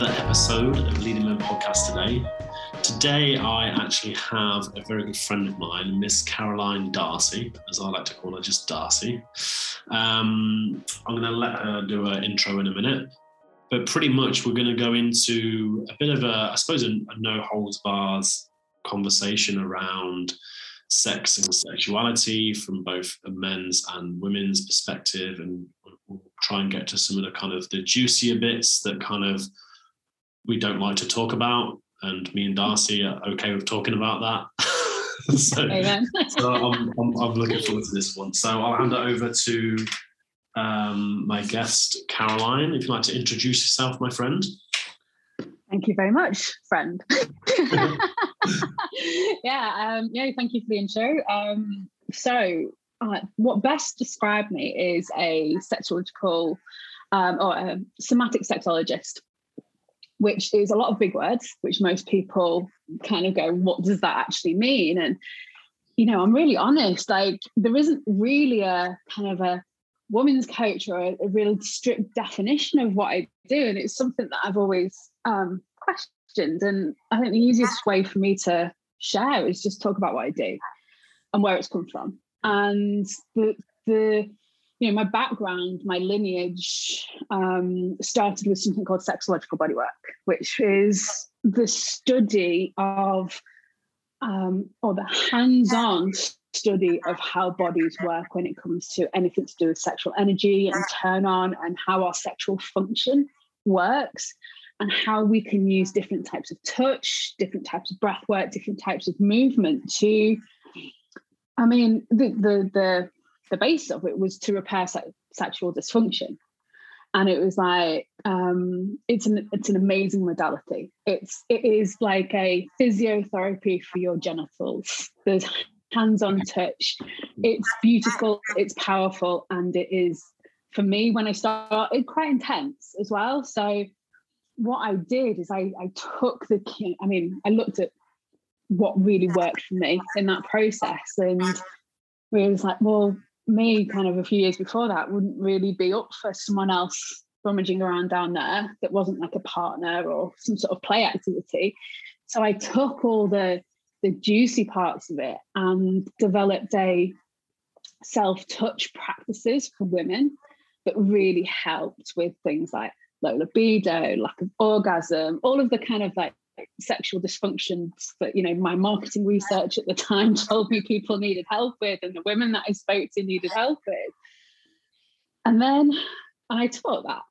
episode of Leading Men podcast today. Today, I actually have a very good friend of mine, Miss Caroline Darcy, as I like to call her, just Darcy. Um, I'm going to let her do her intro in a minute, but pretty much we're going to go into a bit of a, I suppose, a, a no holds bars conversation around sex and sexuality from both a men's and women's perspective and we'll try and get to some of the kind of the juicier bits that kind of we don't like to talk about and me and darcy are okay with talking about that. So, so I'm, I'm, I'm, looking forward to this one. So i'll hand it over to um, my guest caroline if you'd like to introduce yourself my friend. Thank you very much, friend. yeah, um, yeah, thank you for the intro. Um, so, uh, what best described me is a sexological um, or a somatic sexologist, which is a lot of big words, which most people kind of go, what does that actually mean? And, you know, I'm really honest, like, there isn't really a kind of a woman's coach or a, a real strict definition of what I do. And it's something that I've always um, questioned. And I think the easiest way for me to share is just talk about what I do and where it's come from. And the the you know my background, my lineage um, started with something called sexological bodywork, which is the study of um, or the hands-on study of how bodies work when it comes to anything to do with sexual energy and turn on and how our sexual function works and how we can use different types of touch, different types of breath work, different types of movement to, I mean, the the the, the base of it was to repair se- sexual dysfunction. And it was like um, it's an it's an amazing modality. It's it is like a physiotherapy for your genitals. There's hands-on touch. It's beautiful, it's powerful, and it is for me when I started quite intense as well. So what I did is I, I took the key, I mean, I looked at what really worked for me in that process and we was like, well, me kind of a few years before that wouldn't really be up for someone else rummaging around down there that wasn't like a partner or some sort of play activity. So I took all the the juicy parts of it and developed a self-touch practices for women that really helped with things like low libido, lack of orgasm, all of the kind of like sexual dysfunctions that you know my marketing research at the time told me people needed help with and the women that I spoke to needed help with. And then I taught that.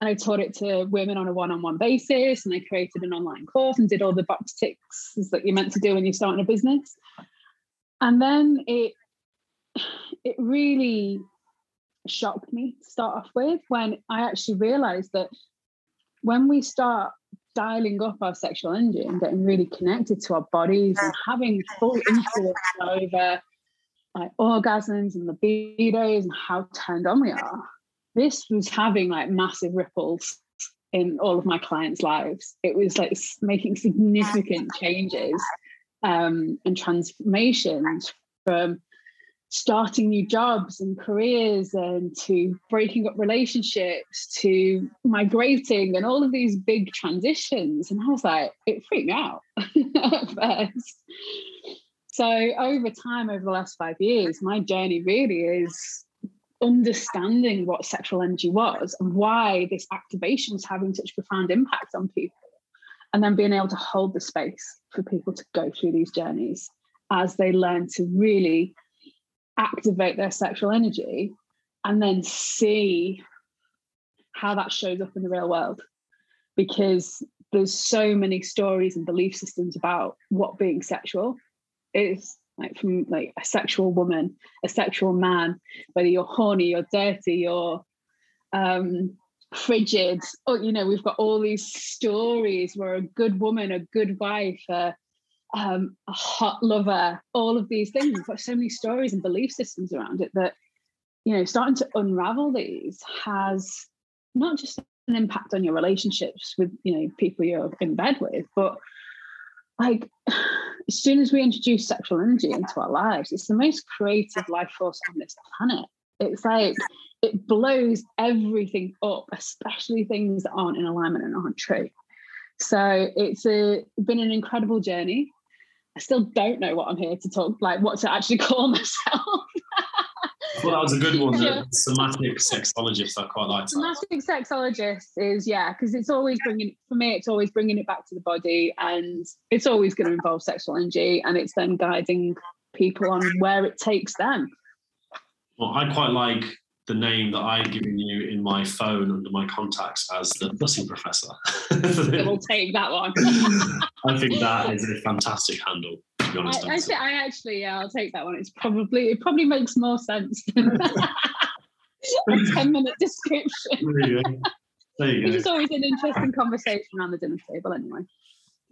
And I taught it to women on a one-on-one basis and I created an online course and did all the box ticks that you're meant to do when you're starting a business. And then it it really shocked me to start off with when I actually realized that when we start dialing up our sexual energy and getting really connected to our bodies and having full influence over like orgasms and libidos and how turned on we are, this was having like massive ripples in all of my clients' lives. It was like making significant changes um, and transformations from starting new jobs and careers and to breaking up relationships to migrating and all of these big transitions. And I was like, it freaked me out at first. So over time, over the last five years, my journey really is understanding what sexual energy was and why this activation is having such profound impact on people. And then being able to hold the space for people to go through these journeys as they learn to really activate their sexual energy and then see how that shows up in the real world. Because there's so many stories and belief systems about what being sexual is like from like a sexual woman a sexual man whether you're horny you're dirty you're um frigid. Or you know we've got all these stories where a good woman a good wife a um, a hot lover, all of these things. Got so many stories and belief systems around it that, you know, starting to unravel these has not just an impact on your relationships with, you know, people you're in bed with, but like as soon as we introduce sexual energy into our lives, it's the most creative life force on this planet. It's like it blows everything up, especially things that aren't in alignment and aren't true. So it's a, been an incredible journey. I still don't know what I'm here to talk, like what to actually call myself. well, that was a good one. Yeah. Somatic sexologist, I quite like. Somatic sexologist is yeah, because it's always bringing for me. It's always bringing it back to the body, and it's always going to involve sexual energy, and it's then guiding people on where it takes them. Well, I quite like the name that I've given you in my phone under my contacts as the Pussy Professor. we'll take that one. I think that is a fantastic handle. To be honest, I, I, I, actually, yeah, I'll take that one. It's probably it probably makes more sense than a ten-minute description. There you go. There you go. It's always an interesting conversation around the dinner table, anyway.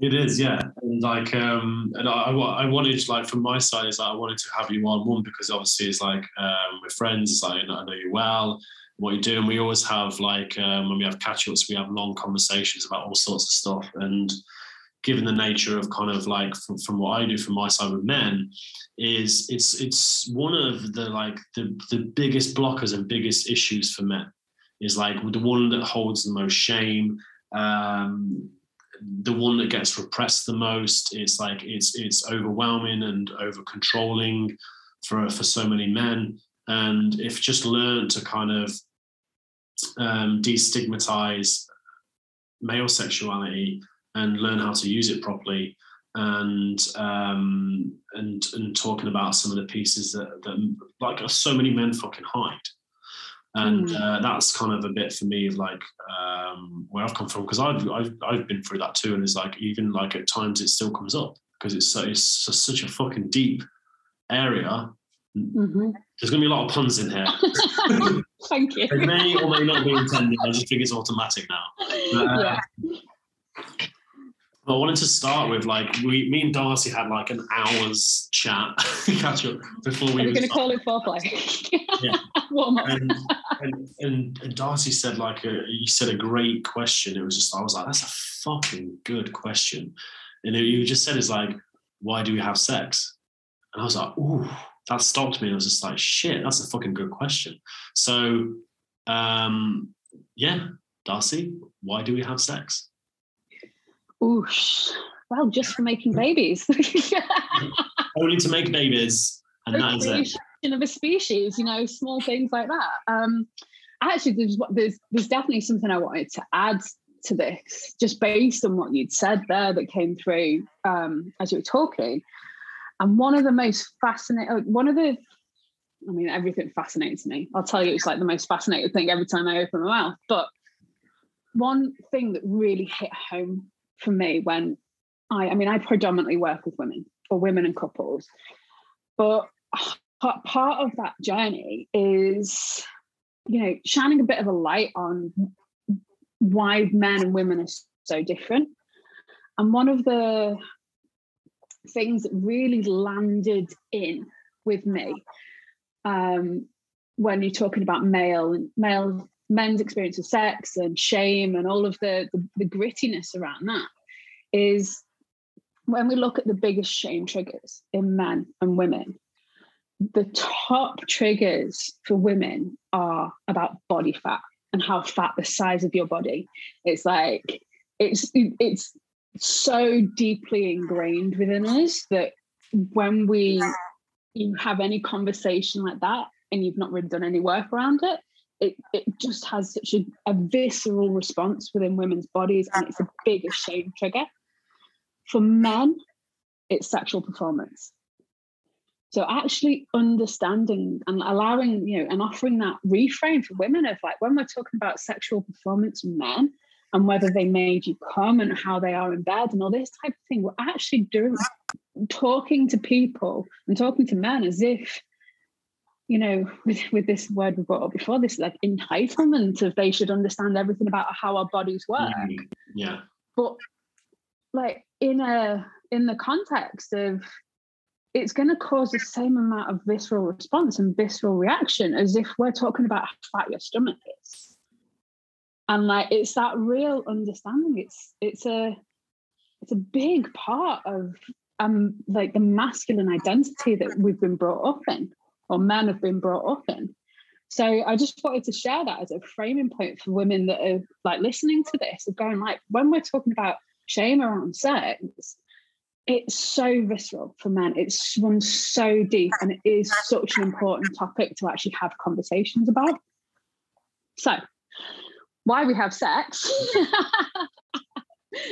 It is, yeah. And like, um, and I, I wanted, like, from my side, is like, I wanted to have you on one because obviously it's like, um, we're friends, it's like, I know you well, what you're doing. We always have, like, um, when we have catch ups, we have long conversations about all sorts of stuff. And given the nature of kind of like, from, from what I do from my side with men, is it's, it's one of the, like, the, the biggest blockers and biggest issues for men is like the one that holds the most shame. Um, the one that gets repressed the most. It's like it's it's overwhelming and over controlling for for so many men. And if just learn to kind of um, destigmatize male sexuality and learn how to use it properly, and um, and and talking about some of the pieces that that like so many men fucking hide and mm. uh, that's kind of a bit for me of like um, where I've come from because I've, I've I've been through that too, and it's like even like at times it still comes up because it's so, it's such a fucking deep area. Mm-hmm. There's going to be a lot of puns in here. Thank you. It may or may not be intended. I just think it's automatic now. Uh, yeah. I wanted to start with like we, me and Darcy had like an hour's chat catch up before we. Are we going to call it foreplay? yeah. and, and, and, and, Darcy said like a, you said a great question. It was just I was like that's a fucking good question, and you just said is like why do we have sex? And I was like ooh that stopped me. I was just like shit that's a fucking good question. So um yeah, Darcy, why do we have sex? Oosh. Well, just for making babies. Only to make babies, and that is it. Of a species, you know, small things like that. Um, actually, there's there's there's definitely something I wanted to add to this, just based on what you'd said there that came through um, as you were talking. And one of the most fascinating, uh, one of the, I mean, everything fascinates me. I'll tell you, it's like the most fascinating thing every time I open my mouth. But one thing that really hit home for me when I, I mean, I predominantly work with women or women and couples, but part of that journey is, you know, shining a bit of a light on why men and women are so different. And one of the things that really landed in with me um, when you're talking about male and male men's experience of sex and shame and all of the, the, the grittiness around that is when we look at the biggest shame triggers in men and women, the top triggers for women are about body fat and how fat the size of your body. It's like it's it's so deeply ingrained within us that when we you have any conversation like that and you've not really done any work around it, it, it just has such a, a visceral response within women's bodies and it's a biggest shame trigger. For men, it's sexual performance. So actually understanding and allowing, you know, and offering that reframe for women of like when we're talking about sexual performance men and whether they made you come and how they are in bed and all this type of thing, we're actually doing talking to people and talking to men as if you know, with, with this word we brought up before, this like entitlement of they should understand everything about how our bodies work. Yeah. But like in a in the context of it's going to cause the same amount of visceral response and visceral reaction as if we're talking about how fat your stomach is. And like it's that real understanding. It's it's a it's a big part of um like the masculine identity that we've been brought up in or men have been brought up in. So I just wanted to share that as a framing point for women that are like listening to this of going like when we're talking about shame around sex, it's so visceral for men. It's runs so deep and it is such an important topic to actually have conversations about. So, why we have sex?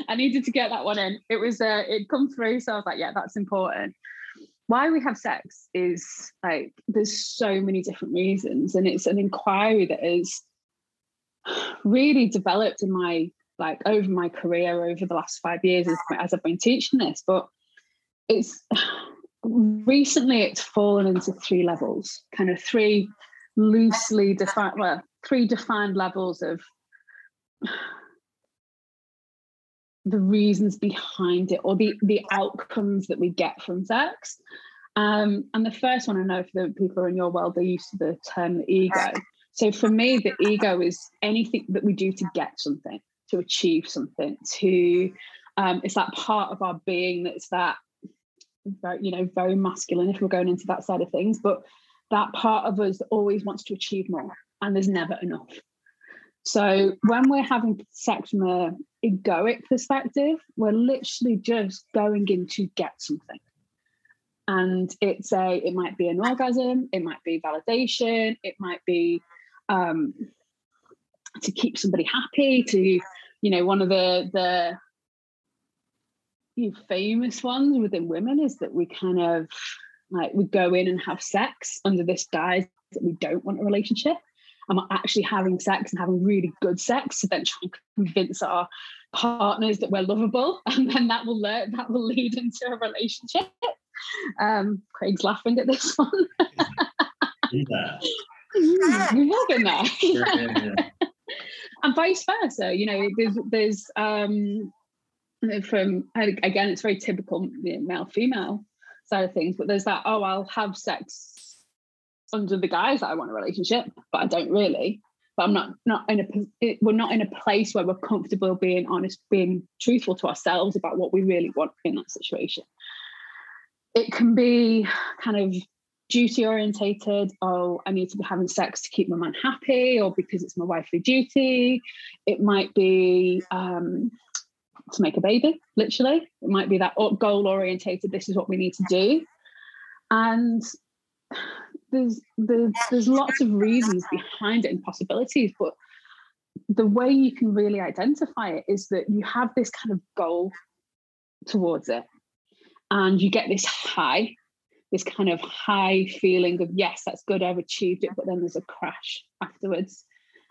I needed to get that one in. It was uh, it come through, so I was like, yeah, that's important. Why we have sex is like there's so many different reasons, and it's an inquiry that is really developed in my like over my career over the last five years as, as I've been teaching this, but it's recently it's fallen into three levels, kind of three loosely defined, well, three defined levels of the reasons behind it or the the outcomes that we get from sex. Um, and the first one I know for the people in your world, they're used to the term ego. So for me, the ego is anything that we do to get something, to achieve something, to um, it's that part of our being that's that you know, very masculine if we're going into that side of things. But that part of us always wants to achieve more, and there's never enough. So when we're having sex from a egoic perspective, we're literally just going in to get something. And it's a, it might be an orgasm, it might be validation, it might be um, to keep somebody happy, to, you know, one of the the famous ones within women is that we kind of like we go in and have sex under this guise that we don't want a relationship and we're actually having sex and having really good sex to then try and convince our partners that we're lovable and then that will learn that will lead into a relationship um craig's laughing at this one yeah. you're loving that yeah. and vice versa you know there's there's um from again it's very typical male female side of things but there's that oh i'll have sex under the guise that i want a relationship but i don't really but i'm not not in a we're not in a place where we're comfortable being honest being truthful to ourselves about what we really want in that situation it can be kind of duty orientated oh i need to be having sex to keep my man happy or because it's my wifely duty it might be um, to make a baby, literally. It might be that goal orientated, this is what we need to do. And there's, there's there's lots of reasons behind it and possibilities, but the way you can really identify it is that you have this kind of goal towards it. And you get this high, this kind of high feeling of, yes, that's good, I've achieved it, but then there's a crash afterwards.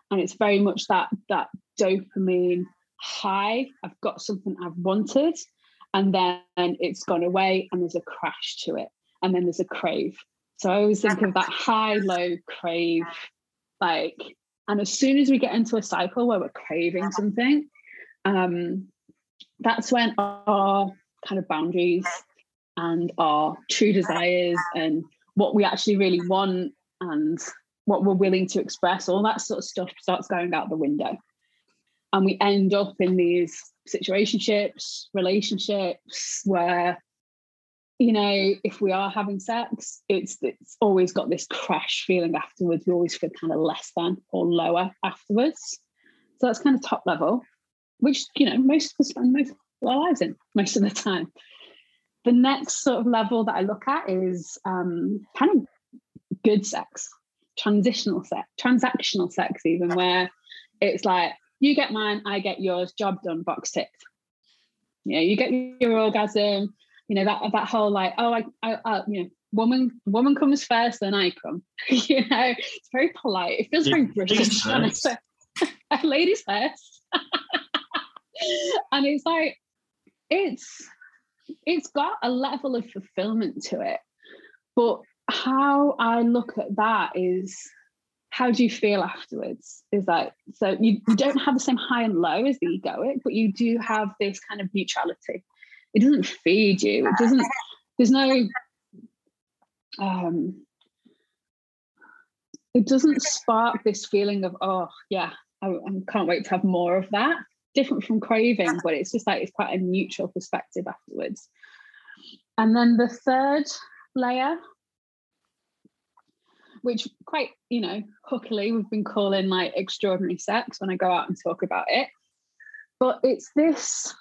And it's very much that that dopamine high, I've got something I've wanted, and then it's gone away and there's a crash to it. And then there's a crave. So I always think of that high, low crave, like, and as soon as we get into a cycle where we're craving something, um, that's when our kind of boundaries and our true desires and what we actually really want and what we're willing to express, all that sort of stuff starts going out the window. And we end up in these situationships relationships where you know if we are having sex it's it's always got this crash feeling afterwards. We always feel kind of less than or lower afterwards. So that's kind of top level which you know most of us spend most of our lives in most of the time. The next sort of level that i look at is um, kind of good sex transitional sex transactional sex even where it's like you get mine, I get yours, job done, box ticked. You know, you get your orgasm, you know, that that whole like, oh, I, I, I you know, woman woman comes first, then I come. you know, it's very polite. It feels very British. Ladies first. and it's like, it's it's got a level of fulfillment to it. But how I look at that is how do you feel afterwards is that so you, you don't have the same high and low as the egoic but you do have this kind of neutrality it doesn't feed you. It doesn't there's no um it doesn't spark this feeling of oh yeah I, I can't wait to have more of that. Different from craving but it's just like it's quite a neutral perspective afterwards. And then the third layer which quite, you know, hookily we've been calling like extraordinary sex when I go out and talk about it. But it's this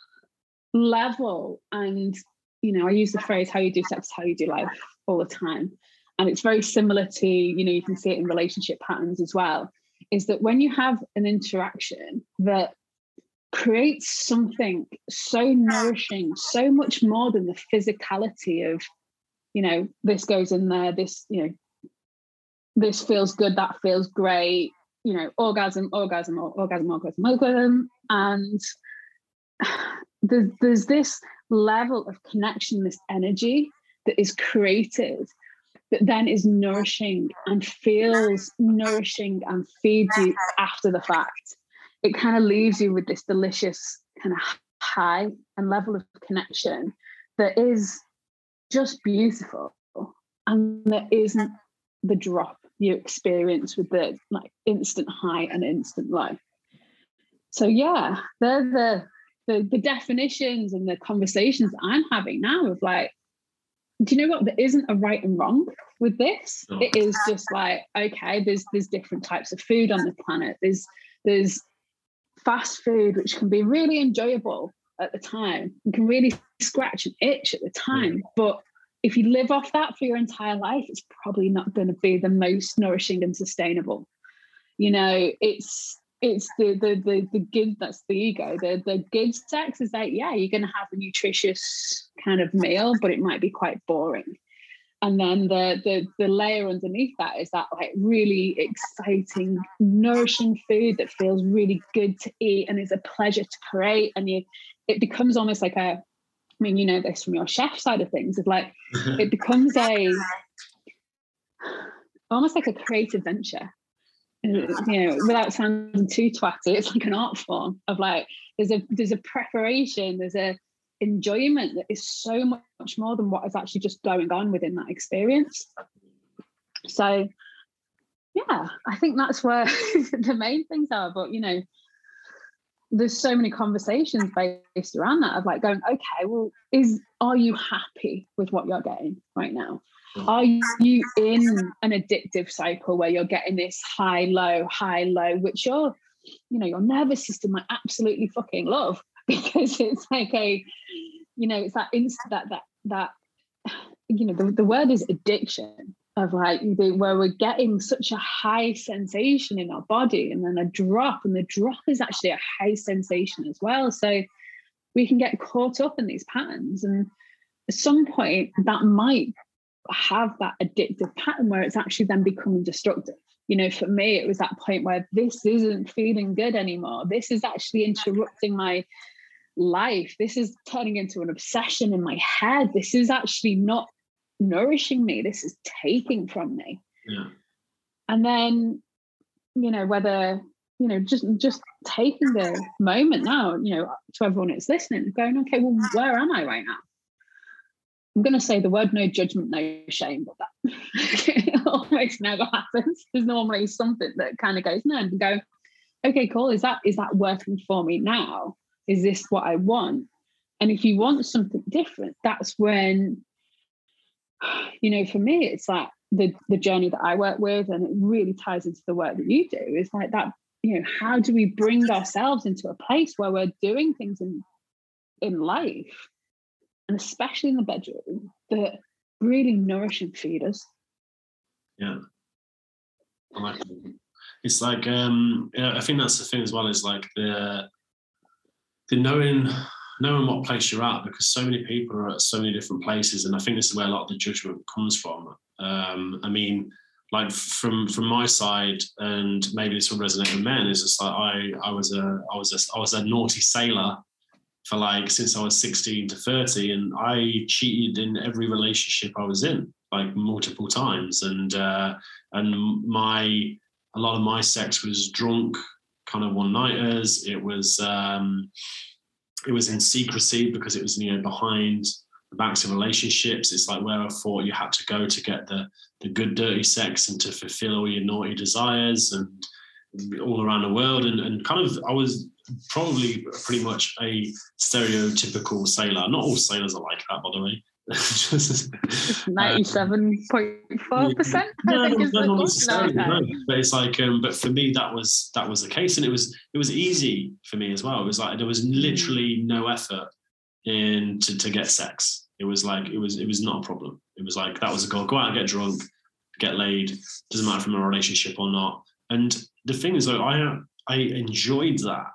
level and you know i use the phrase how you do sex how you do life all the time. And it's very similar to you know you can see it in relationship patterns as well is that when you have an interaction that creates something so nourishing so much more than the physicality of you know this goes in there this you know this feels good that feels great you know orgasm orgasm orgasm orgasm orgasm and there's, there's this level of connection this energy that is created that then is nourishing and feels nourishing and feeds you after the fact. It kind of leaves you with this delicious kind of high and level of connection that is just beautiful and there isn't the drop you experience with the like instant high and instant low so yeah they're the the, the definitions and the conversations i'm having now of like do you know what there isn't a right and wrong with this no. it is just like okay there's there's different types of food on the planet there's there's fast food which can be really enjoyable at the time and can really scratch an itch at the time mm. but if you live off that for your entire life, it's probably not going to be the most nourishing and sustainable. You know, it's it's the the the the good that's the ego. The the good sex is that yeah, you're going to have a nutritious kind of meal, but it might be quite boring. And then the the the layer underneath that is that like really exciting, nourishing food that feels really good to eat and is a pleasure to create. And you it becomes almost like a I mean, you know this from your chef side of things, It's like mm-hmm. it becomes a almost like a creative venture. You know, without sounding too twatty, it's like an art form of like there's a there's a preparation, there's a enjoyment that is so much more than what is actually just going on within that experience. So yeah, I think that's where the main things are. But you know, there's so many conversations based around that of like going, okay, well, is are you happy with what you're getting right now? Mm. Are you in an addictive cycle where you're getting this high, low, high, low, which your, you know, your nervous system might absolutely fucking love because it's like a, you know, it's that instant that that that, you know, the, the word is addiction of like where we're getting such a high sensation in our body and then a drop and the drop is actually a high sensation as well so we can get caught up in these patterns and at some point that might have that addictive pattern where it's actually then becoming destructive. You know for me it was that point where this isn't feeling good anymore. This is actually interrupting my life. This is turning into an obsession in my head. This is actually not nourishing me. This is taking from me. Yeah. and then you know whether you know just just taking the moment now you know to everyone that's listening going okay well where am i right now i'm going to say the word no judgment no shame but that almost never happens. There's normally something that kind of goes no and go okay cool. Is that is that working for me now? Is this what i want? And if you want something different that's when you know, for me, it's like the the journey that I work with, and it really ties into the work that you do. Is like that, you know, how do we bring ourselves into a place where we're doing things in in life, and especially in the bedroom, that really nourish and feed us. Yeah. It's like um, yeah, I think that's the thing as well. Is like the the knowing knowing what place you're at because so many people are at so many different places and i think this is where a lot of the judgment comes from um, i mean like from from my side and maybe this will resonate with men is just like i i was a i was a i was a naughty sailor for like since i was 16 to 30 and i cheated in every relationship i was in like multiple times. And uh and my a lot of my sex was drunk kind of one nighters it was um it was in secrecy because it was you know behind the backs of relationships. It's like where I thought you had to go to get the the good dirty sex and to fulfill all your naughty desires and all around the world. And, and kind of I was probably pretty much a stereotypical sailor. Not all sailors are like that, by the way. Ninety-seven point four percent. No, not necessarily. No. But it's like, um, but for me, that was that was the case, and it was it was easy for me as well. It was like there was literally no effort in to, to get sex. It was like it was it was not a problem. It was like that was a goal. Go out, and get drunk, get laid. Doesn't matter if I'm in a relationship or not. And the thing is, though, I I enjoyed that,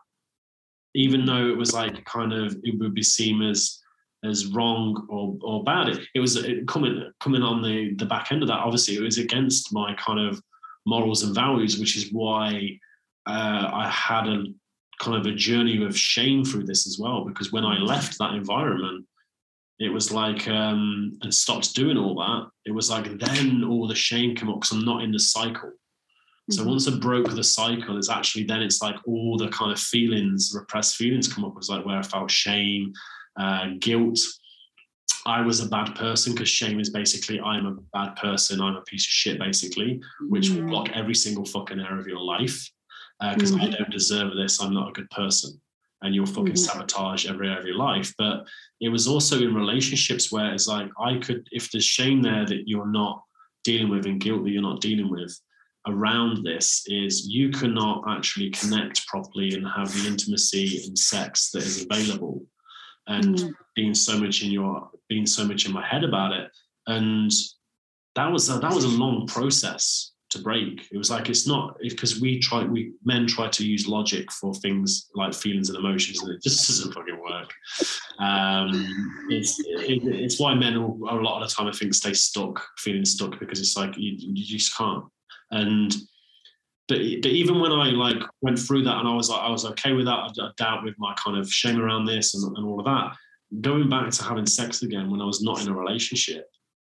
even though it was like kind of it would be seen as as wrong or or bad. It, it was it, coming coming on the the back end of that. Obviously, it was against my kind of morals and values, which is why uh, I had a kind of a journey of shame through this as well. Because when I left that environment, it was like um, and stopped doing all that. It was like then all the shame came up because I'm not in the cycle. So mm-hmm. once I broke the cycle, it's actually then it's like all the kind of feelings, repressed feelings come up. It was like where I felt shame, uh, guilt. I was a bad person because shame is basically I'm a bad person, I'm a piece of shit, basically, which mm-hmm. will block every single fucking area of your life because uh, mm-hmm. I don't deserve this. I'm not a good person, and you'll fucking mm-hmm. sabotage every area of your life. But it was also in relationships where it's like I could, if there's shame there that you're not dealing with and guilt that you're not dealing with, around this is you cannot actually connect properly and have the intimacy and sex that is available. And mm. being so much in your being so much in my head about it. And that was a, that was a long process to break. It was like it's not because we try we men try to use logic for things like feelings and emotions and it just doesn't fucking work. Um, it's it, it's why men a lot of the time i think stay stuck feeling stuck because it's like you, you just can't and but, but even when I like went through that and I was like I was okay with that, I, I doubt with my kind of shame around this and, and all of that. Going back to having sex again when I was not in a relationship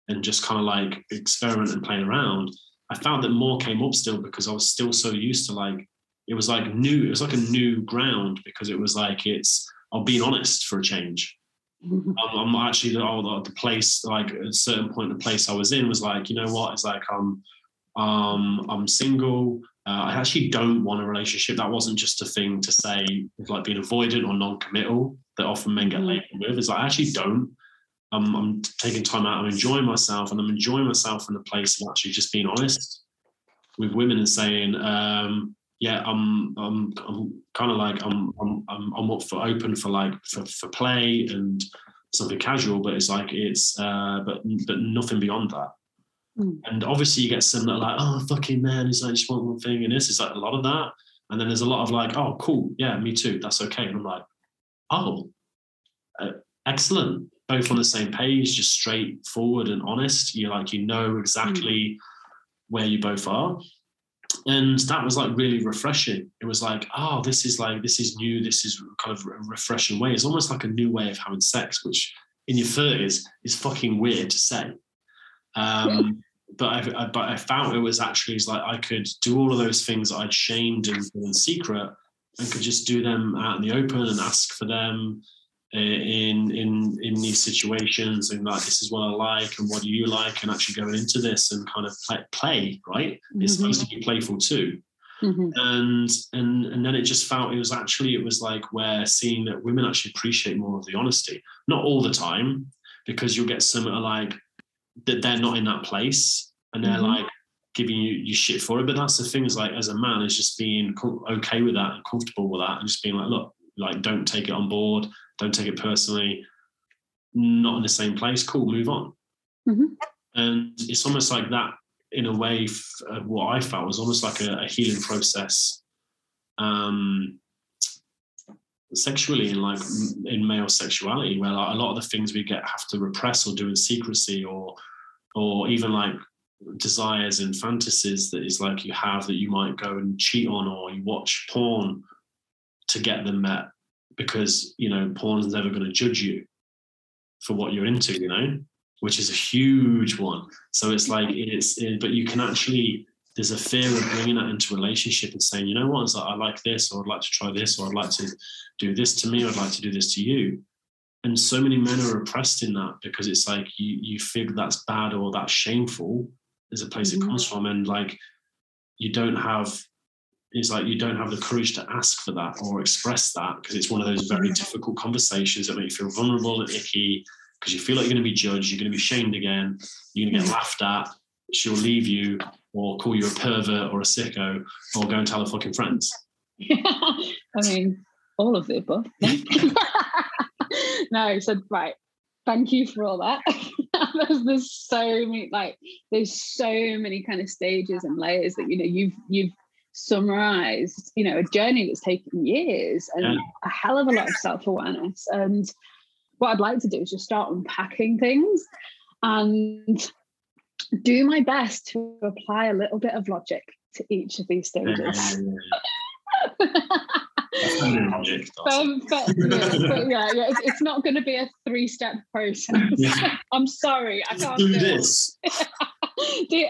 and just kind of like experiment and playing around, I found that more came up still because I was still so used to like it was like new, it was like a new ground because it was like it's I'm being honest for a change. Mm-hmm. I'm, I'm, actually the, the place like at a certain point the place I was in was like you know what it's like I'm um, I'm single uh, I actually don't want a relationship. That wasn't just a thing to say, like being avoidant or non-committal that often men get mm. labeled with. Is like I actually don't. Um, I'm taking time out. I'm enjoying myself, and I'm enjoying myself in the place of actually just being honest with women and saying, um, yeah, I'm, I'm, I'm kind of like I'm, I'm, I'm, I'm up for open for like for, for play and something casual, but it's like it's, uh, but but nothing beyond that. Mm. And obviously, you get some that are like, oh, fucking man, is like just want one thing. And this is like a lot of that. And then there's a lot of like, oh, cool. Yeah, me too. That's okay. And I'm like, oh, uh, excellent. Both on the same page, just straightforward and honest. You like, you know exactly mm. where you both are. And that was like really refreshing. It was like, oh, this is like, this is new. This is kind of a refreshing way. It's almost like a new way of having sex, which in your 30s is fucking weird to say um, but I, I, but I found it was actually like I could do all of those things that I'd shamed and in secret and could just do them out in the open and ask for them in in in these situations and like this is what I like and what do you like and actually going into this and kind of play, play right mm-hmm. it's supposed to be playful too mm-hmm. and and and then it just felt it was actually it was like where seeing that women actually appreciate more of the honesty not all the time because you'll get some like that they're not in that place and they're mm-hmm. like giving you, you shit for it. But that's the thing is like as a man is just being okay with that and comfortable with that and just being like, look, like don't take it on board, don't take it personally. Not in the same place. Cool, move on. Mm-hmm. And it's almost like that in a way. F- what I felt was almost like a, a healing process. Um, sexually in like in male sexuality where like a lot of the things we get have to repress or do in secrecy or or even like desires and fantasies that is like you have that you might go and cheat on or you watch porn to get them met because you know porn is never going to judge you for what you're into you know which is a huge one. So it's like it's it, but you can actually there's a fear of bringing that into relationship and saying, you know what, like, I like this, or I'd like to try this, or I'd like to do this to me, or I'd like to do this to you. And so many men are oppressed in that because it's like you you feel that's bad or that's shameful. There's a place mm-hmm. it comes from, and like you don't have it's like you don't have the courage to ask for that or express that because it's one of those very difficult conversations that make you feel vulnerable and icky because you feel like you're going to be judged, you're going to be shamed again, you're going to get laughed at, she'll leave you or call you a pervert or a sicko or go and tell her fucking friends. I mean, all of the above. no, so right. Thank you for all that. there's, there's so many like there's so many kind of stages and layers that you know you've you've summarized you know a journey that's taken years and yeah. a hell of a lot of self-awareness and what i'd like to do is just start unpacking things and do my best to apply a little bit of logic to each of these stages logic. Um, but, yeah, but yeah, yeah, it's, it's not going to be a three-step process. Yeah. I'm sorry, I can't do, do this. do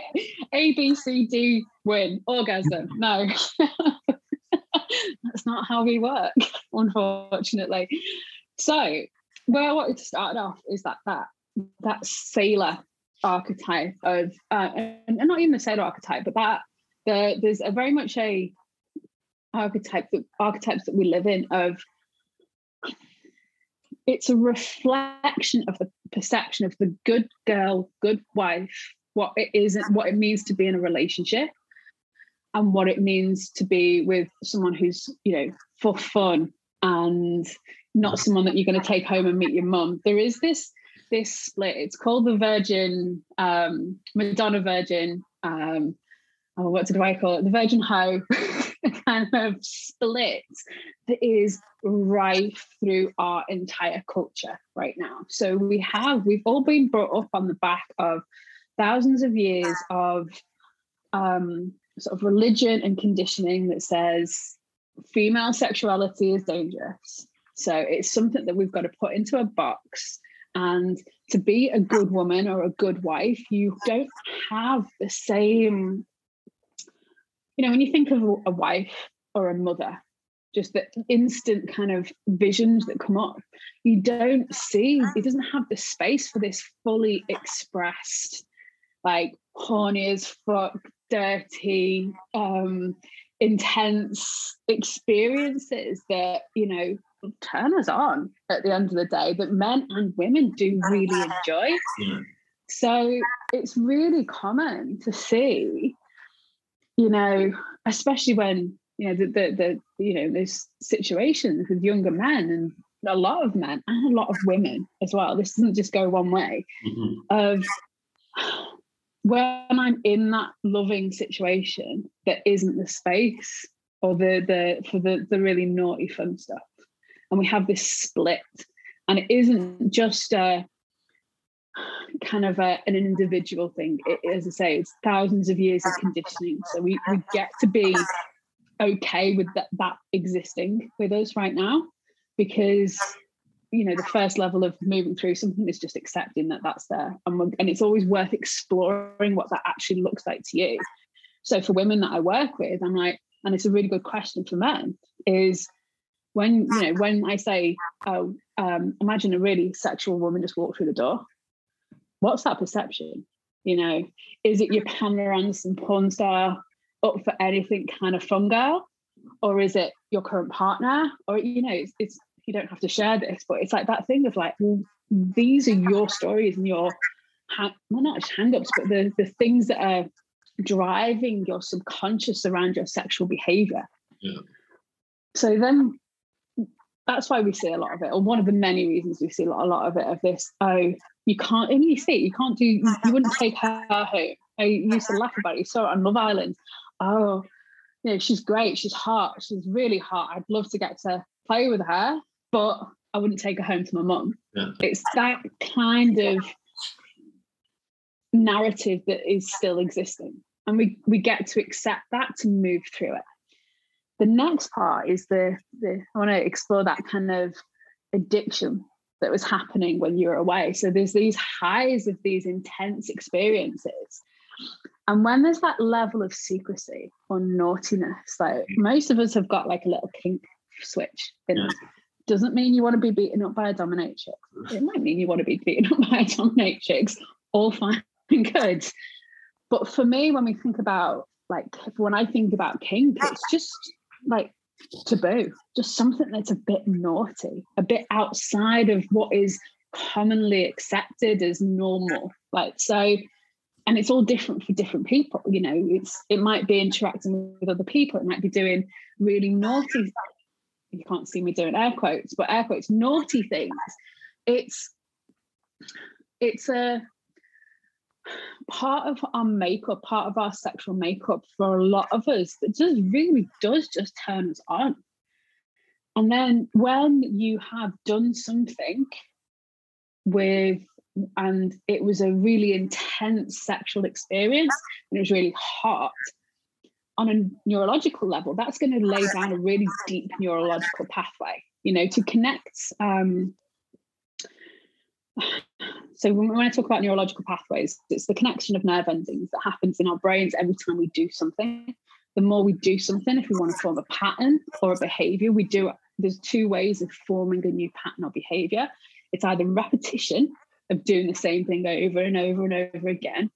A, B, C, D, win, orgasm. No, that's not how we work, unfortunately. So, where I wanted to start off is that that that sailor archetype of, uh, and not even the sailor archetype, but that the, there's a very much a archetype that archetypes that we live in of it's a reflection of the perception of the good girl, good wife, what it is, what it means to be in a relationship, and what it means to be with someone who's, you know, for fun and not someone that you're going to take home and meet your mum. There is this this split. It's called the Virgin um, Madonna Virgin. Um, oh, what do I call it? The Virgin Ho. kind of split that is rife through our entire culture right now. So we have, we've all been brought up on the back of thousands of years of um, sort of religion and conditioning that says female sexuality is dangerous. So it's something that we've got to put into a box. And to be a good woman or a good wife, you don't have the same you know, when you think of a wife or a mother, just the instant kind of visions that come up, you don't see, it doesn't have the space for this fully expressed, like horny as fuck, dirty, um, intense experiences that, you know, turn us on at the end of the day that men and women do really enjoy. Yeah. So it's really common to see you know, especially when you know the, the the, you know there's situations with younger men and a lot of men and a lot of women as well. This doesn't just go one way. Mm-hmm. Of when I'm in that loving situation, there isn't the space or the the for the the really naughty fun stuff, and we have this split, and it isn't just a kind of a, an individual thing. It, as I say, it's thousands of years of conditioning. So we, we get to be okay with that, that existing with us right now because you know the first level of moving through something is just accepting that that's there and, and it's always worth exploring what that actually looks like to you so for women that i work with i'm like and it's a really good question for men is when you know when i say oh um, imagine a really sexual woman just walk through the door what's that perception? You know, is it your Pamela Anderson porn star up for anything kind of fun girl? Or is it your current partner? Or, you know, it's, it's you don't have to share this, but it's like that thing of like, well, these are your stories and your, well, not just hang-ups, but the, the things that are driving your subconscious around your sexual behavior. Yeah. So then that's why we see a lot of it, or one of the many reasons we see a lot, a lot of it of this. Oh, you can't, and you see, you can't do, you wouldn't mm-hmm. take her home. Oh, I used to laugh about it. You saw it on Love Island. Oh, you know, she's great. She's hot. She's really hot. I'd love to get to play with her, but I wouldn't take her home to my mum. Yeah. It's that kind of narrative that is still existing. And we, we get to accept that to move through it. The next part is the, the I want to explore that kind of addiction that was happening when you were away. So there's these highs of these intense experiences. And when there's that level of secrecy or naughtiness, like mm. most of us have got like a little kink switch in us. Doesn't mean you want to be beaten up by a dominatrix. It might mean you want to be beaten up by a dominatrix. All fine and good. But for me, when we think about like when I think about kink, it's ah. just like taboo, just something that's a bit naughty, a bit outside of what is commonly accepted as normal. Like so, and it's all different for different people. You know, it's it might be interacting with other people, it might be doing really naughty. Things. You can't see me doing air quotes, but air quotes naughty things it's it's a part of our makeup, part of our sexual makeup for a lot of us that just really does just turn us on. And then when you have done something with, and it was a really intense sexual experience and it was really hot, on a neurological level, that's going to lay down a really deep neurological pathway, you know, to connect. Um, so when, I talk about neurological pathways, it's the connection of nerve endings that happens in our brains every time we do something. The more we do something, if we want to form a pattern or a behavior, we do. There's two ways of forming a new pattern or behavior. It's either repetition of doing the same thing over and over and over again,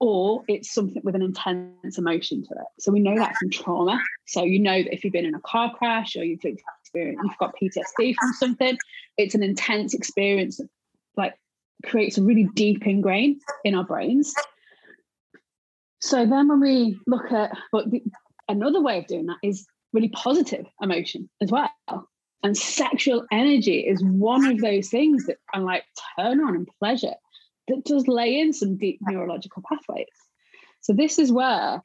or it's something with an intense emotion to it. So we know that from trauma. So you know that if you've been in a car crash or you've experienced, you've got PTSD from something, it's an intense experience that like creates a really deep ingrain in our brains. So then when we look at, but the, another way of doing that is really positive emotion as well. And sexual energy is one of those things that I like turn on and pleasure that does lay in some deep neurological pathways. So this is where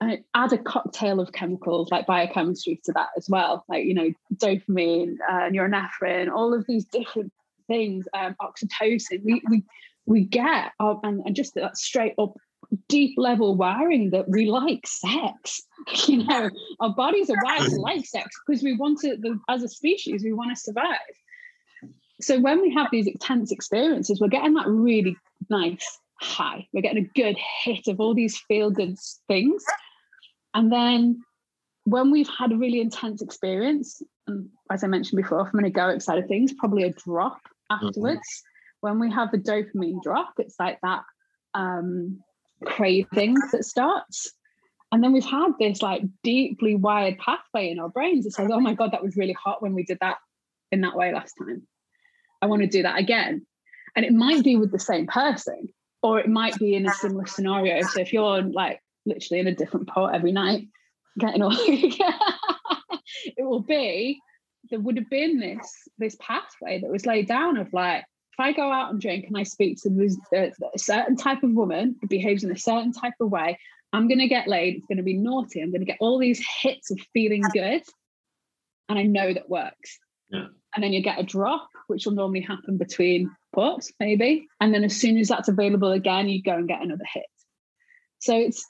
I add a cocktail of chemicals like biochemistry to that as well, like you know dopamine, uh, norepinephrine, all of these different things, um, oxytocin. We we we get and, and just that straight up deep level wiring that we like sex. You know, our bodies are wired to like sex because we want to. As a species, we want to survive so when we have these intense experiences, we're getting that really nice high. We're getting a good hit of all these feel good things. And then when we've had a really intense experience, and as I mentioned before, from an egoic side of things, probably a drop afterwards. Mm-hmm. When we have the dopamine drop, it's like that um, craving that starts. And then we've had this like deeply wired pathway in our brains that says, oh my God, that was really hot when we did that in that way last time. I want to do that again. And it might be with the same person, or it might be in a similar scenario. So if you're like literally in a different pot every night, getting all it will be there would have been this this pathway that was laid down of like if I go out and drink and I speak to this, uh, a certain type of woman who behaves in a certain type of way, I'm going to get laid. It's going to be naughty. I'm going to get all these hits of feeling good. And I know that works. Yeah and then you get a drop, which will normally happen between puts, maybe. And then as soon as that's available again, you go and get another hit. So it's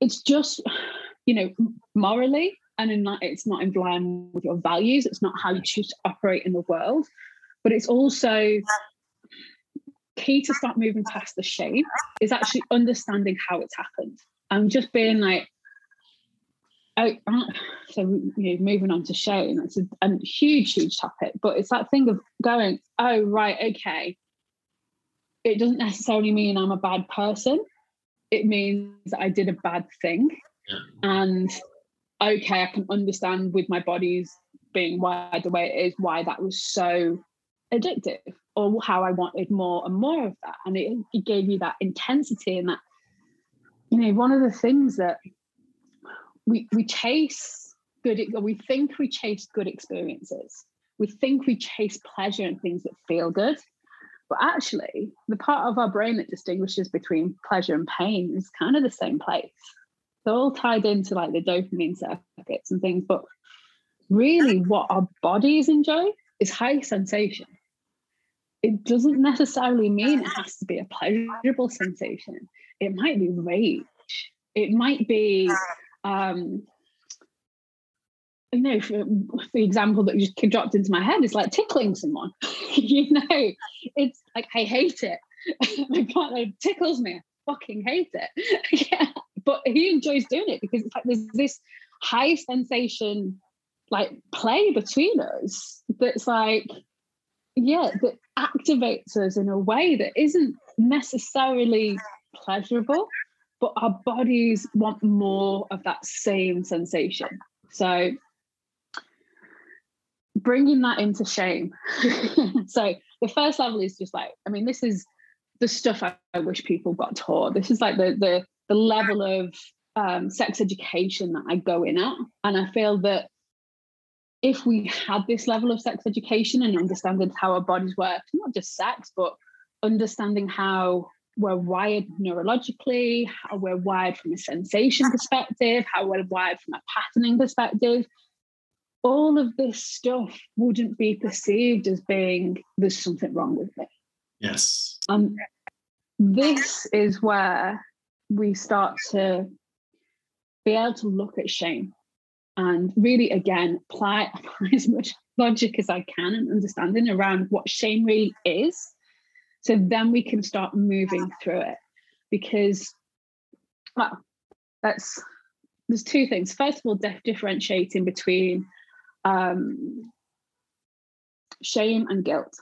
it's just, you know, morally and in that it's not in line with your values. It's not how you choose to operate in the world. But it's also key to start moving past the shame is actually understanding how it's happened and just being like, Oh, so you know, moving on to shame, it's a, a huge, huge topic, but it's that thing of going, oh, right, okay. It doesn't necessarily mean I'm a bad person. It means that I did a bad thing. Yeah. And okay, I can understand with my body's being wired the way it is, why that was so addictive or how I wanted more and more of that. And it, it gave you that intensity and that, you know, one of the things that we we chase good we think we chase good experiences. We think we chase pleasure and things that feel good. But actually the part of our brain that distinguishes between pleasure and pain is kind of the same place they're all tied into like the dopamine circuits and things but really what our bodies enjoy is high sensation it doesn't necessarily mean it has to be a pleasurable sensation it might be rage it might be um, you know, for, the example that just dropped into my head is like tickling someone. you know, it's like I hate it. my partner tickles me. I fucking hate it. yeah, but he enjoys doing it because it's like there's this high sensation, like play between us. That's like, yeah, that activates us in a way that isn't necessarily pleasurable but our bodies want more of that same sensation. So bringing that into shame. so the first level is just like, I mean, this is the stuff I, I wish people got taught. This is like the the the level of um, sex education that I go in at, and I feel that if we had this level of sex education and understanding how our bodies work, not just sex, but understanding how we're wired neurologically, how we're wired from a sensation perspective, how we're wired from a patterning perspective, all of this stuff wouldn't be perceived as being there's something wrong with me. Yes. Um, this is where we start to be able to look at shame and really again apply, apply as much logic as I can and understanding around what shame really is. So then we can start moving through it because well, that's there's two things. First of all, dif- differentiating between um, shame and guilt.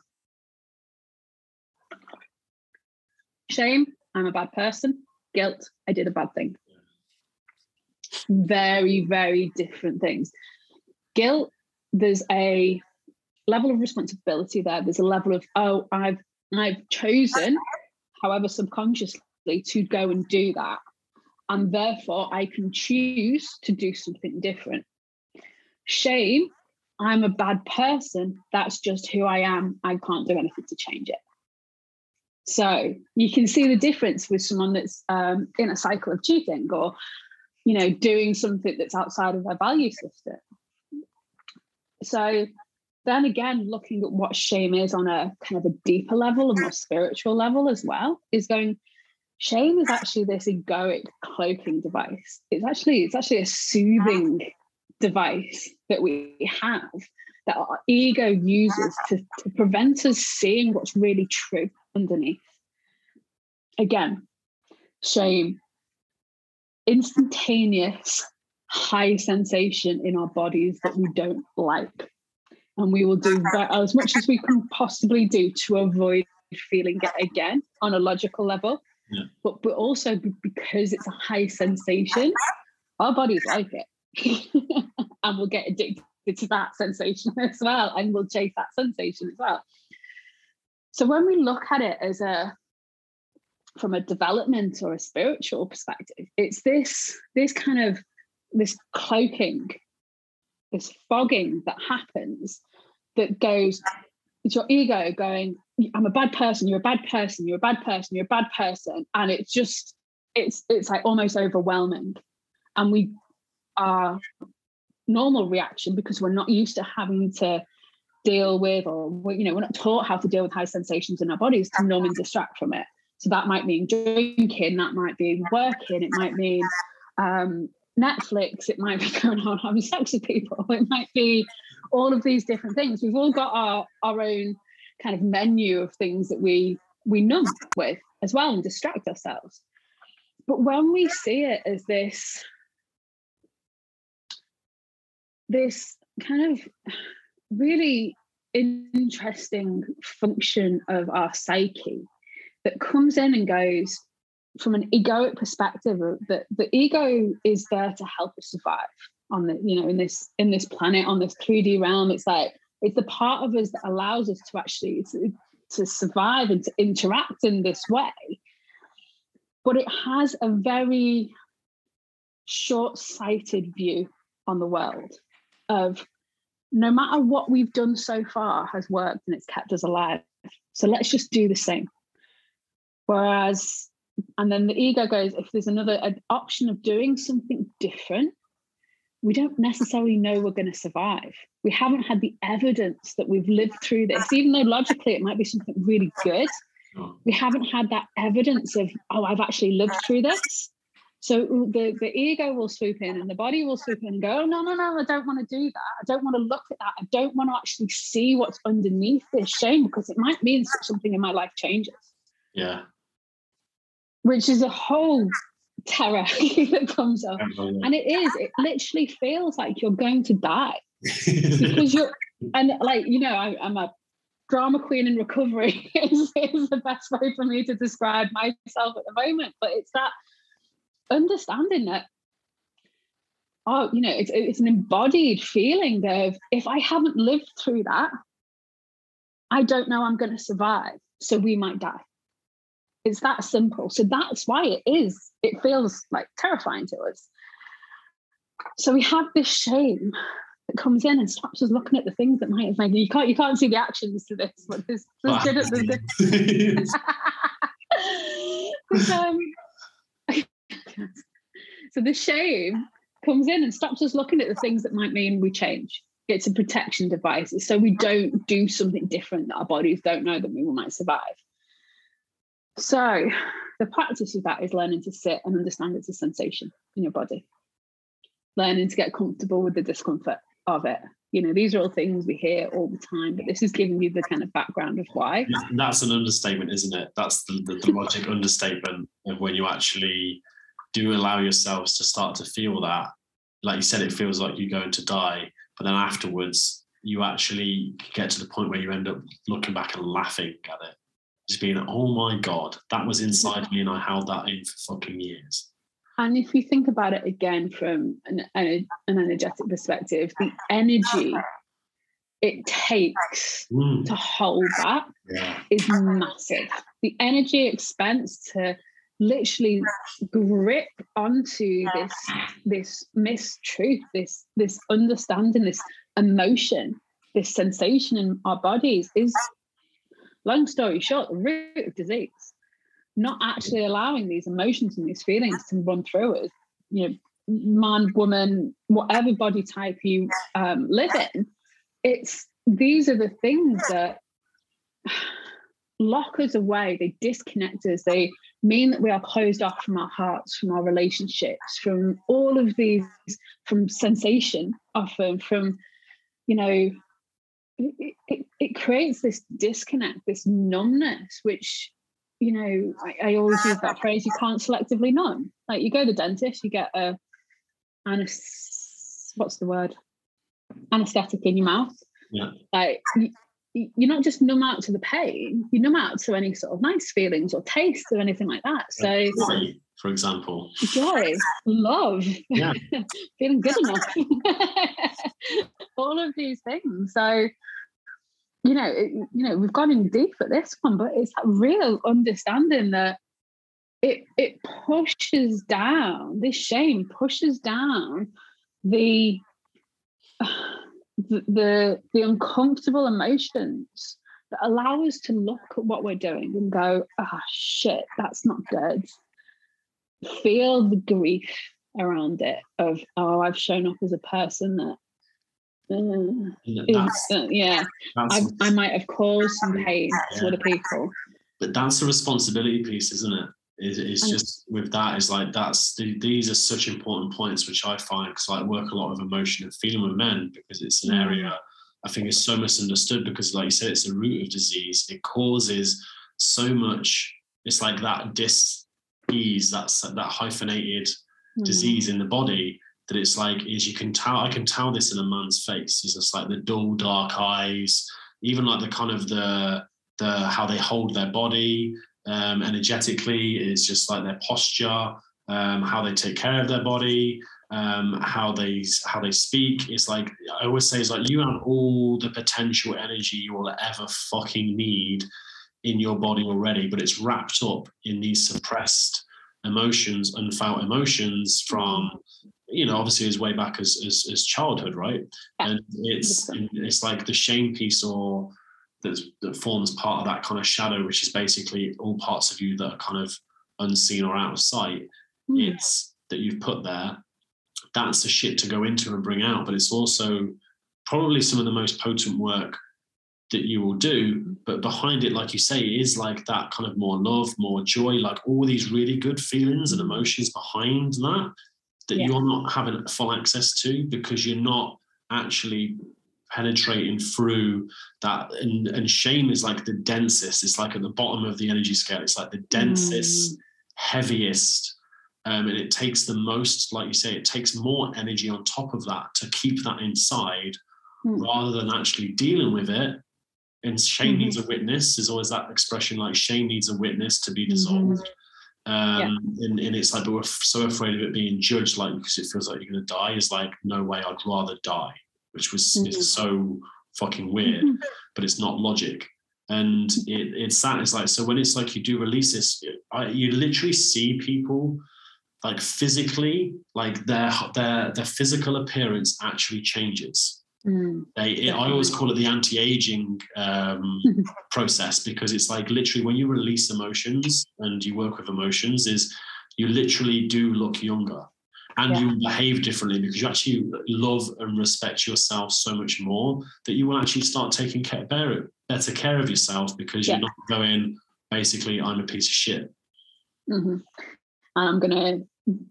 Shame, I'm a bad person. Guilt, I did a bad thing. Very, very different things. Guilt, there's a level of responsibility there. There's a level of, oh, I've I've chosen, however subconsciously, to go and do that. And therefore I can choose to do something different. Shame, I'm a bad person. That's just who I am. I can't do anything to change it. So you can see the difference with someone that's um, in a cycle of cheating or, you know, doing something that's outside of their value system. So then again, looking at what shame is on a kind of a deeper level, a more spiritual level as well, is going, shame is actually this egoic cloaking device. It's actually, it's actually a soothing device that we have that our ego uses to, to prevent us seeing what's really true underneath. Again, shame, instantaneous high sensation in our bodies that we don't like. And we will do that as much as we can possibly do to avoid feeling it again on a logical level. Yeah. But, but also because it's a high sensation, our bodies like it. and we'll get addicted to that sensation as well and we'll chase that sensation as well so when we look at it as a from a development or a spiritual perspective it's this this kind of this cloaking this fogging that happens that goes it's your ego going i'm a bad person you're a bad person you're a bad person you're a bad person. And it's just it's it's like almost overwhelming. And we our normal reaction because we're not used to having to deal with or you know we're not taught how to deal with high sensations in our bodies to numb and distract from it. So that might mean drinking that might be working it might mean um, netflix it might be going on having sex with people it might be all of these different things. We've all got our our own kind of menu of things that we we numb with as well and distract ourselves. But when we see it as this this kind of really interesting function of our psyche that comes in and goes from an egoic perspective that the ego is there to help us survive on the you know in this in this planet on this 3d realm. It's like it's the part of us that allows us to actually to, to survive and to interact in this way. But it has a very short-sighted view on the world of no matter what we've done so far has worked and it's kept us alive. So let's just do the same. Whereas, and then the ego goes, if there's another an option of doing something different, we don't necessarily know we're going to survive. We haven't had the evidence that we've lived through this, even though logically it might be something really good. Hmm. We haven't had that evidence of, oh, I've actually lived through this. So the, the ego will swoop in and the body will swoop in and go, oh, no, no, no, I don't want to do that. I don't want to look at that. I don't want to actually see what's underneath this shame because it might mean something in my life changes. Yeah. Which is a whole terror that comes up. And it is, it literally feels like you're going to die because you're, and like, you know, I, I'm a drama queen in recovery is, is the best way for me to describe myself at the moment. But it's that understanding that oh you know it's, it's an embodied feeling of if i haven't lived through that i don't know i'm going to survive so we might die. It's that simple. So that's why it is it feels like terrifying to us. So we have this shame that comes in and stops us looking at the things that might have made you can't you can't see the actions to this, but there's, there's good at there's good. um, so the shame comes in and stops us looking at the things that might mean we change. It's a protection device. So we don't do something different that our bodies don't know that we might survive. So the practice of that is learning to sit and understand it's a sensation in your body. Learning to get comfortable with the discomfort of it. You know, these are all things we hear all the time, but this is giving you the kind of background of why. That's an understatement, isn't it? That's the, the, the logic understatement of when you actually do allow yourselves to start to feel that. Like you said, it feels like you're going to die, but then afterwards, you actually get to the point where you end up looking back and laughing at it. Just being, oh my God, that was inside me and I held that in for fucking years. And if you think about it again from an, an, energetic perspective, the energy it takes mm. to hold that yeah. is massive. The energy expense to literally grip onto this this mistruth, this this understanding, this emotion, this sensation in our bodies is long story short, the root of disease. Not actually allowing these emotions and these feelings to run through us, you know, man, woman, whatever body type you um, live in, it's these are the things that lock us away, they disconnect us, they mean that we are closed off from our hearts, from our relationships, from all of these, from sensation often, from, you know, it, it, it creates this disconnect, this numbness, which, you know, I, I always use that phrase, you can't selectively numb. Like you go to the dentist, you get a, what's the word? Anesthetic in your mouth. Yeah. Like you're not just numb out to the pain, you numb out to any sort of nice feelings or tastes or anything like that. So, joy, for example, joy, love, yeah. feeling good enough, all of these things. So, you know, it, you know, we've gone in deep at this one, but it's that real understanding that it it pushes down this shame pushes down the the, the, uncomfortable emotions that allow us to look at what we're doing and go, ah, oh, shit, that's not good. Feel the grief around it of, oh, I've shown up as a person that, uh, is, uh, yeah, I, I, might have caused some pain yeah. to other people. But that's the responsibility piece, isn't it? Is, is just with that is like that's the, these are such important points which I find because I work a lot of emotion and feeling with men because it's an mm. area I think is so misunderstood because like you said it's a root of disease it causes so much it's like that dis-ease that's that hyphenated mm. disease in the body that it's like is you can tell I can tell this in a man's face it's just like the dull dark eyes even like the kind of the the how they hold their body um, energetically is just like their posture, um, how they take care of their body, um, how they how they speak. It's like I always say, it's like you have all the potential energy you will ever fucking need in your body already, but it's wrapped up in these suppressed emotions, unfelt emotions from you know obviously as way back as as, as childhood, right? And it's it's like the shame piece or that forms part of that kind of shadow, which is basically all parts of you that are kind of unseen or out of sight. Mm. It's that you've put there. That's the shit to go into and bring out, but it's also probably some of the most potent work that you will do. But behind it, like you say, is like that kind of more love, more joy, like all these really good feelings and emotions behind that that yeah. you're not having full access to because you're not actually penetrating through that and, and shame is like the densest it's like at the bottom of the energy scale it's like the densest mm. heaviest um, and it takes the most like you say it takes more energy on top of that to keep that inside mm. rather than actually dealing with it and shame mm-hmm. needs a witness is always that expression like shame needs a witness to be mm-hmm. dissolved mm-hmm. um, yeah. and, and, it's like but we're so afraid of it being judged like because it feels like you're going to die is like no way i'd rather die which was mm-hmm. is so fucking weird, mm-hmm. but it's not logic. And it, it's that it's like so when it's like you do release this, I, you literally see people like physically, like their their their physical appearance actually changes. Mm. They, I always call it the anti-aging um, process because it's like literally when you release emotions and you work with emotions, is you literally do look younger and Yeah. you behave differently because you actually love and respect yourself so much more that you will actually start taking care, better, better care of yourself because Yeah. you're not going basically I'm a piece of shit. Mhm. I'm gonna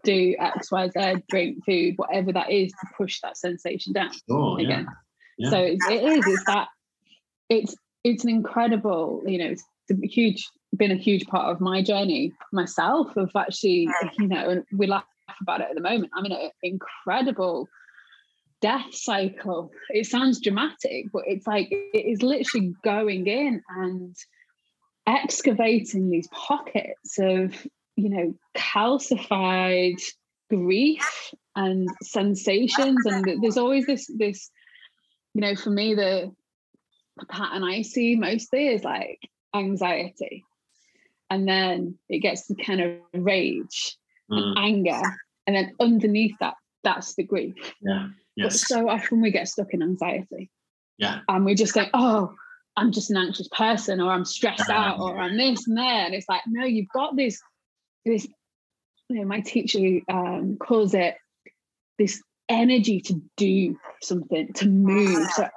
do X, Y, Z, drink, food, whatever that is to push that sensation down yeah, again. Yeah. So it, it is. It's that. It's it's an incredible. You know, it's a huge been a huge part of my journey myself of actually you know and we laugh about it at the moment. I'm in an incredible death cycle. It sounds dramatic but it's like it is literally going in and excavating these pockets of you know calcified grief and sensations. And there's always this this you know for me the the pattern i see mostly is like anxiety. And then it gets to kind of rage Mm, anger and then underneath that that's the grief. Yeah, but yes, so often we get stuck in anxiety. Yeah, and we just think oh i'm just an anxious person or i'm stressed Yeah. out or i'm this and that and it's like no you've got this this you know my teacher um, calls it this energy to do something to move so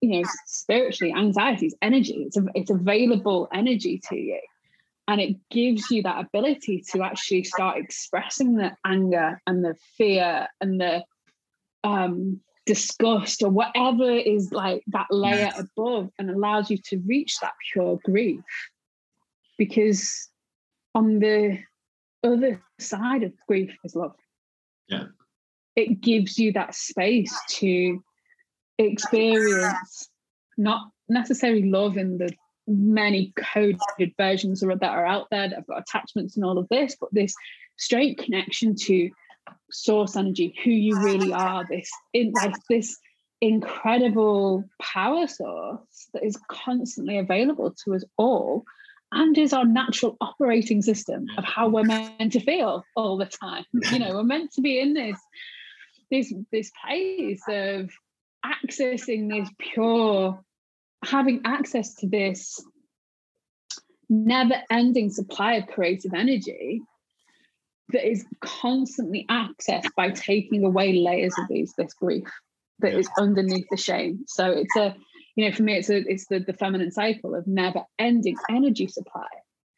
you know spiritually anxiety is energy. It's a, it's available energy to you and it gives you that ability to actually start expressing the anger and the fear and the um, disgust or whatever is like that layer above and allows you to reach that pure grief. Because on the other side of grief is love. Yeah. it gives you that space to experience not necessarily love in the many coded versions that are out there that have got attachments and all of this, but this straight connection to source energy, who you really are, this in like this incredible power source that is constantly available to us all and is our natural operating system of how we're meant to feel all the time. You know, we're meant to be in this this this place of accessing this pure having access to this never ending supply of creative energy that is constantly accessed by taking away layers of these this grief that Yeah. is underneath the shame so it's a you know for me it's a it's the, the feminine cycle of never ending energy supply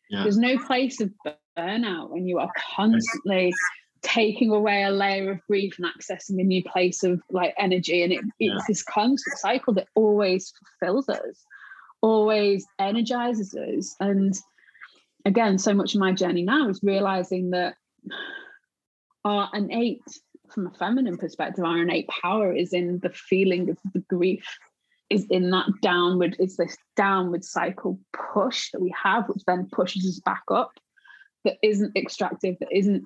Yeah. there's no place of burnout when you are constantly taking away a layer of grief and accessing a new place of like energy. And it, it's this constant cycle that always fulfills us always energizes us. And again so much of my journey now is realizing that our innate from a feminine perspective our innate power is in the feeling of the grief is in that downward is this downward cycle push that we have which then pushes us back up that isn't extractive that isn't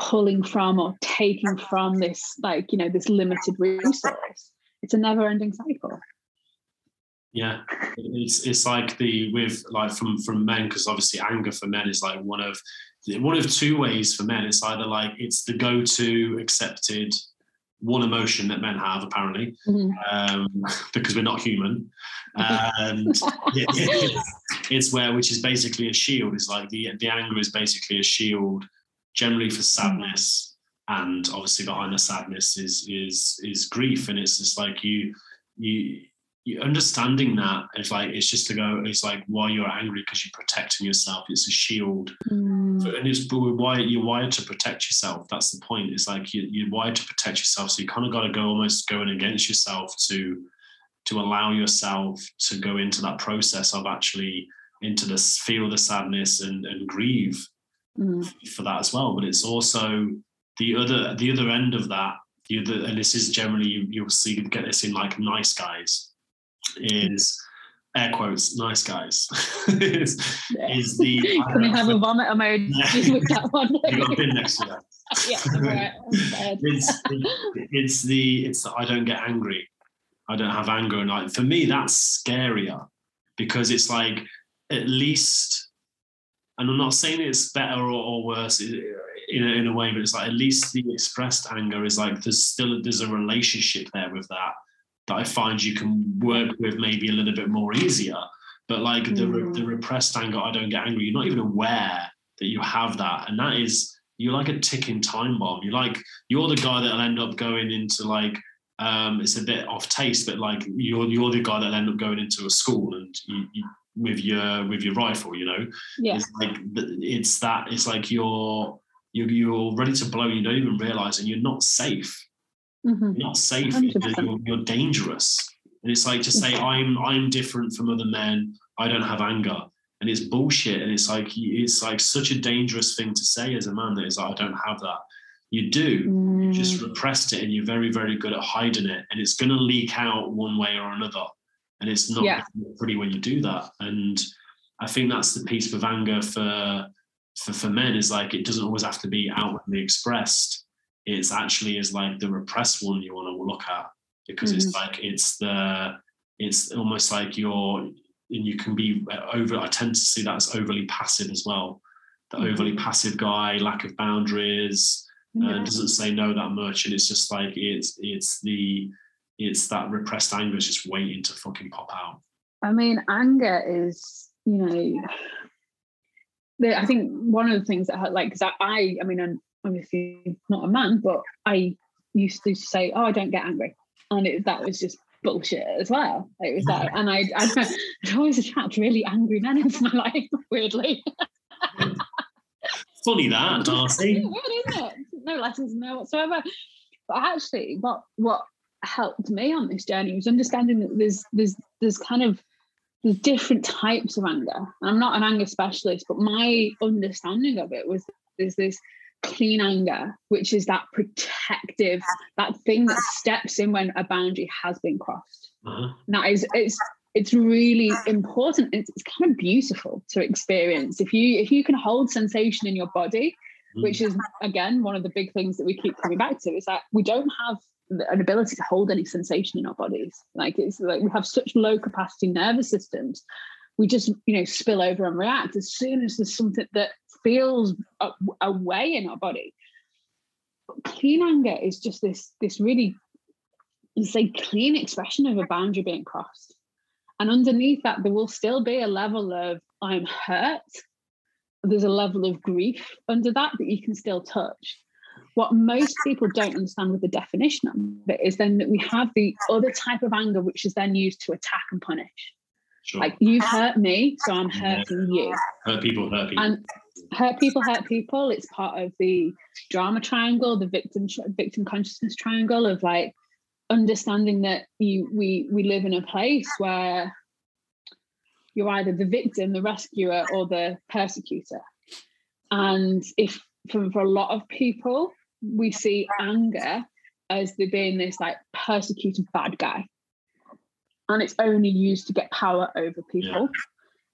pulling from or taking from this like you know this limited resource it's a never ending cycle Yeah, it's it's like the with like from from men because obviously anger for men is like one of one of two ways for men. It's either like it's the go to accepted one emotion that men have apparently Mhm. um, because we're not human, and it- it's, it's where which is basically a shield. It's like the the anger is basically a shield, generally for sadness, and obviously behind the sadness is is is grief, and it's just like you you you understanding that it's like it's just to go it's like why you're angry because you're protecting yourself. It's a shield. Mm. and it's why you're wired to protect yourself. That's the point. It's like you, you're wired to protect yourself. So you kind of got to go almost going against yourself to to allow yourself to go into that process of actually into this feel the sadness and, and grieve Mm. for that as well. But it's also the other the other end of that. The other, and this is generally you, you'll see get this in like nice guys is air quotes nice guys is, Yeah. is the Can we have a vomit emoji Yeah. with that one? you got a pin next to that. yeah. It's it's the it's the I don't get angry. I don't have anger, and like for me that's scarier because it's like at least, and I'm not saying it's better or, or worse. In a, in a way, but it's like at least the expressed anger is like there's still there's a relationship there with that that I find you can work with maybe a little bit more easier. But like the Mm. the repressed anger, I don't get angry. You're not even aware that you have that, and that is you're like a ticking time bomb. You're like you're the guy that'll end up going into like um, it's a bit off taste, but like you're you're the guy that'll end up going into a school and you, you with your with your rifle, you know. Yeah. It's like it's that it's like you're you're you're ready to blow. You don't even realize, and you're not safe. Mhm. You're not safe. You're, you're dangerous. And it's like to say I'm I'm different from other men. I don't have anger, and it's bullshit. And it's like it's like such a dangerous thing to say as a man that is like I don't have that. You do. You just Mm. repressed it, and you're very very good at hiding it, and it's going to leak out one way or another. And it's not Yeah. pretty when you do that. And I think that's the piece of anger for for for men is like it doesn't always have to be outwardly expressed. It's actually is like the repressed one you want to look at because it's like it's the it's almost like you're and you can be over. I tend to see that as overly passive as well. The Mhm. overly passive guy, lack of boundaries, uh, Yeah. doesn't say no that much, and it's just like it's it's the it's that repressed anger is just waiting to fucking pop out. I mean, anger is, you know, the, I think one of the things that, I- like, because I, I, I mean, I'm obviously not a man, but I used to say, "Oh, I don't get angry," and it, that was just bullshit as well. It was that, and I, I I'd always attract really angry men into my life, weirdly. Funny that, Darcy. Weird, isn't it? No lessons in there whatsoever. But actually, what what helped me on this journey was understanding that there's there's there's kind of there's different types of anger. And I'm not an anger specialist, but my understanding of it was there's this clean anger, which is that protective, that thing that steps in when a boundary has been crossed. Uh-huh. That is it's it's really important. It's, it's kind of beautiful to experience. If you if you can hold sensation in your body, which is again one of the big things that we keep coming back to is that we don't have an ability to hold any sensation in our bodies. Like it's like we have such low capacity nervous systems. We just you know spill over and react as soon as there's something that feels away in our body. But clean anger is just this this really it's a clean expression of a boundary being crossed. And underneath that there will still be a level of i'm hurt. There's a level of grief under that that you can still touch. What most people don't understand with the definition of it is then that we have the other type of anger, which is then used to attack and punish. Sure. Like you've hurt me, so I'm hurting you. hurt people, hurt people. And hurt people, hurt people. It's part of the drama triangle, the victim victim consciousness triangle of like understanding that you we we live in a place where you're either the victim, the rescuer, or the persecutor. And if for, for a lot of people, we see anger as the being this like persecuted bad guy. And it's only used to get power over people.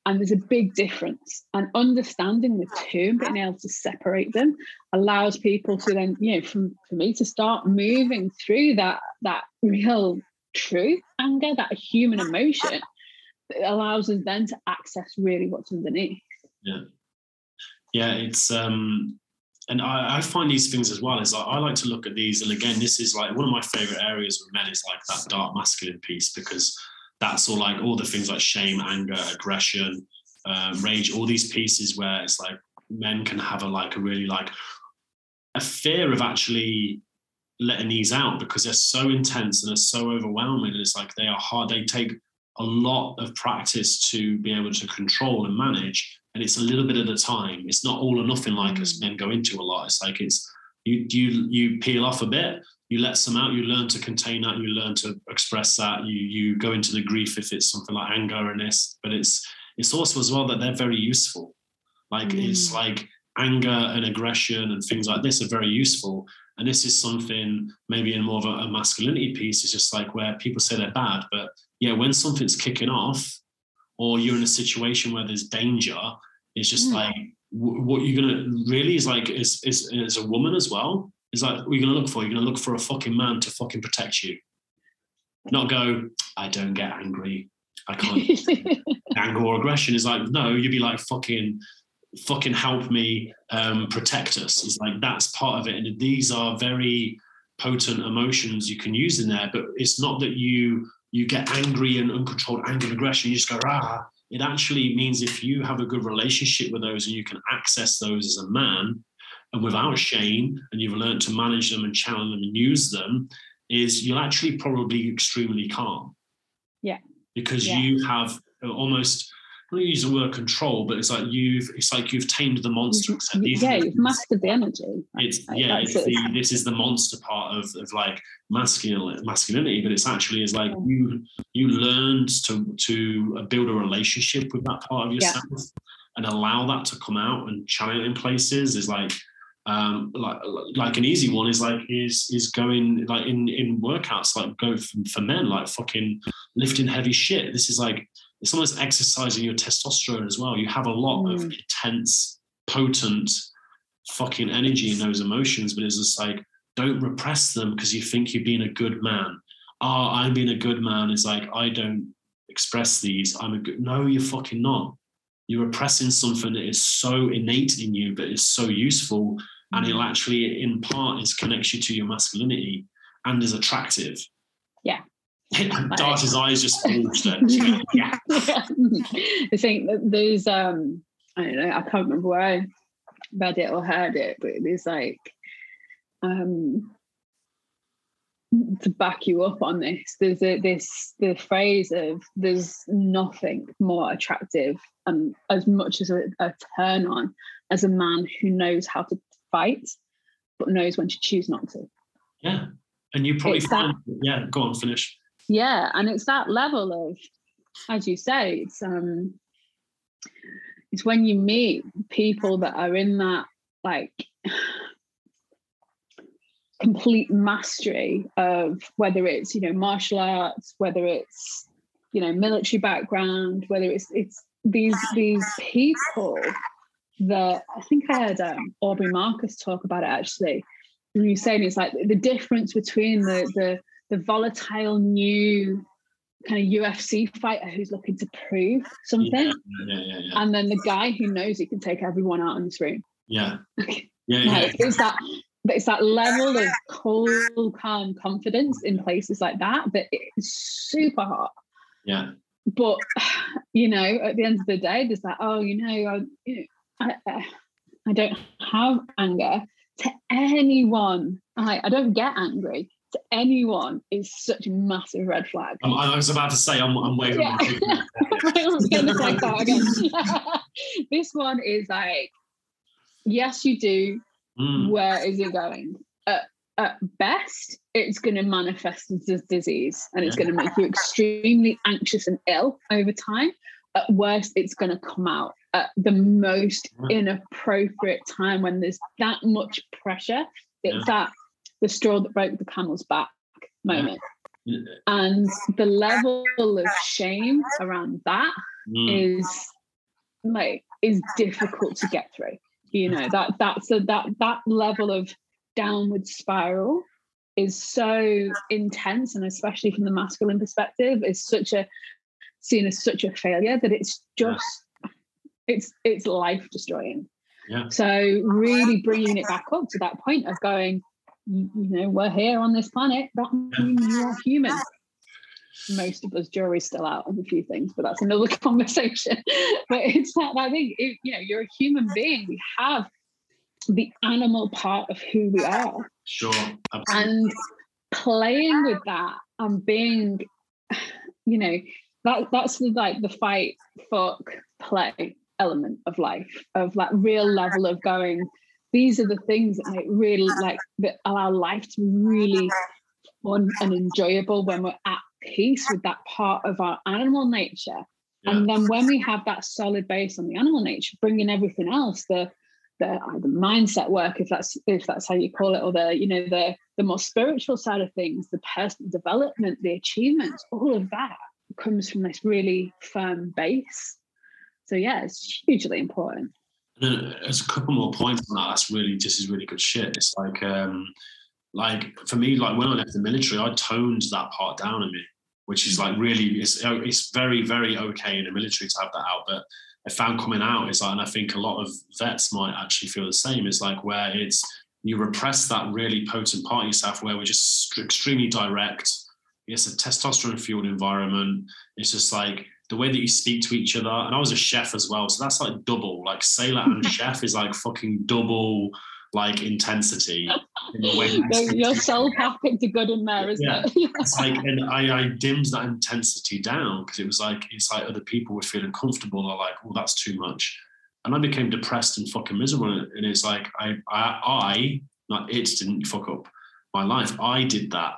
And there's a big difference. And understanding the two and being able to separate them allows people to then, you know, from for me to start moving through that that real true anger, that human emotion it allows us then to access really what's underneath. Yeah. Yeah, it's um and I, I find these things as well is I, I like to look at these and again this is like one of my favorite areas with men is like that dark masculine piece because that's all like all the things like shame anger aggression uh, rage all these pieces where it's like men can have a like a really like a fear of actually letting these out because they're so intense and they're so overwhelming and it's like they are hard they take a lot of practice to be able to control and manage and it's a little bit at a time. It's not all or nothing like us men go into a lot. It's like it's you you you peel off a bit you let some out you learn to contain that you learn to express that you you go into the grief if it's something like anger and this but it's it's also as well that they're very useful. Like it's Mm. like anger and aggression and things like this are very useful. And this is something maybe in more of a, a masculinity piece is just like where people say they're bad but yeah when something's kicking off or you're in a situation where there's danger it's just Mm. like w- what you're gonna really is like is is as a woman as well is like what you're gonna look for you're gonna look for a fucking man to fucking protect you not go i don't get angry i can't anger or aggression is like no you'd be like fucking fucking help me um, protect us. It's like that's part of it. And these are very potent emotions you can use in there, but it's not that you you get angry and uncontrolled anger and aggression, you just go, ah. It actually means if you have a good relationship with those and you can access those as a man and without shame, and you've learned to manage them and channel them and use them, is you'll actually probably extremely calm. Yeah. Because Yeah. you have almost don't use the word control, but it's like you've it's like you've tamed the monster. except yeah, you've mastered the energy. it's Like, yeah it's the, this is the monster part of, of like masculine masculinity but it's actually is like Yeah. you you learned to to build a relationship with that part of Yeah. yourself and allow that to come out and channel it in places is like um like like an easy one is like is is going like in in workouts like go for, for men like fucking lifting heavy shit this is like it's almost exercising your testosterone as well you have a lot of Mm. intense potent fucking energy in those emotions, but it's just like, don't repress them because you think you're being a good man. Oh, I'm being a good man. It's like, I don't express these. I'm a good. No, you're fucking not. You're repressing something that is so innate in you, but is so useful. And it'll actually, in part, is connects you to your masculinity and is attractive. Yeah. Darcy's eyes just bulged there. yeah. I think that there's um I don't know, I can't remember where I read it or heard it, but there's like um to back you up on this, there's a this the phrase of there's nothing more attractive and as much as a, a turn on as a man who knows how to fight but knows when to choose not to. Yeah. And you probably It's that- yeah, go on, finish. Yeah and it's that level of as you say it's um it's when you meet people that are in that like complete mastery of whether it's you know martial arts whether it's you know military background whether it's it's these these people that i think i heard um, aubrey marcus talk about it actually. And was saying it's like the difference between the the the volatile new kind of UFC fighter who's looking to prove something, Yeah, yeah, yeah, yeah. and then the guy who knows he can take everyone out in this room. Yeah. Yeah, yeah. Like, it's that it's that level of cool, calm confidence in places like that that it's super hot. yeah. But you know, at the end of the day, there's that. Oh, you know, I, you know, I, I, I don't have anger to anyone. I, I don't get angry to anyone is such a massive red flag. I'm, I was about to say I'm, I'm waving. Yeah. my I was gonna say that again. this one is like, yes, you do. Mm, Where is it going? At, at best, it's going to manifest as a disease and it's Yeah. going to make you extremely anxious and ill over time. At worst, it's going to come out at the most inappropriate time when there's that much pressure. It's Yeah. that the straw that broke the camel's back moment. Yeah. And the level of shame around that mm, is like is difficult to get through you know that that's a that that level of downward spiral is so intense and especially from the masculine perspective is such a seen as such a failure that it's just it's it's life destroying Yeah. so really bringing it back up to that point of going you, you know we're here on this planet that means you are human most of us jury's still out on a few things, but that's another conversation. but it's that I think it, you know you're a human being. We have the animal part of who we are, Sure. Absolutely. and playing with that and being, you know, that that's the, like the fight, fuck, play element of life of that real level of going. These are the things that make really uh-huh. like that allow life to be really fun and enjoyable when we're at peace with that part of our animal nature. Yeah. And then when we have that solid base on the animal nature, bringing everything else, the the either mindset work, if that's if that's how you call it, or the you know the the more spiritual side of things, the personal development, the achievements, all of that comes from this really firm base. So yeah, it's hugely important. There's a couple more points on that. That's really just is really good shit. It's like um like for me, like when I left the military, I toned that part down in me, which is like really it's it's very very okay in the military to have that out. But I found coming out is like, and I think a lot of vets might actually feel the same. Is like where it's you repress that really potent part of yourself, where we're just extremely direct. It's a testosterone fueled environment. It's just like the way that you speak to each other. And I was a chef as well, so that's like double. Like sailor and chef is like fucking double like intensity in the way your soul path picked a good in there, isn't yeah. it? it's like and I, I dimmed that intensity down because it was like it's like other people were feeling comfortable or like, well, that's too much. And I became depressed and fucking miserable. And it's like I I I not it didn't fuck up my life. I did that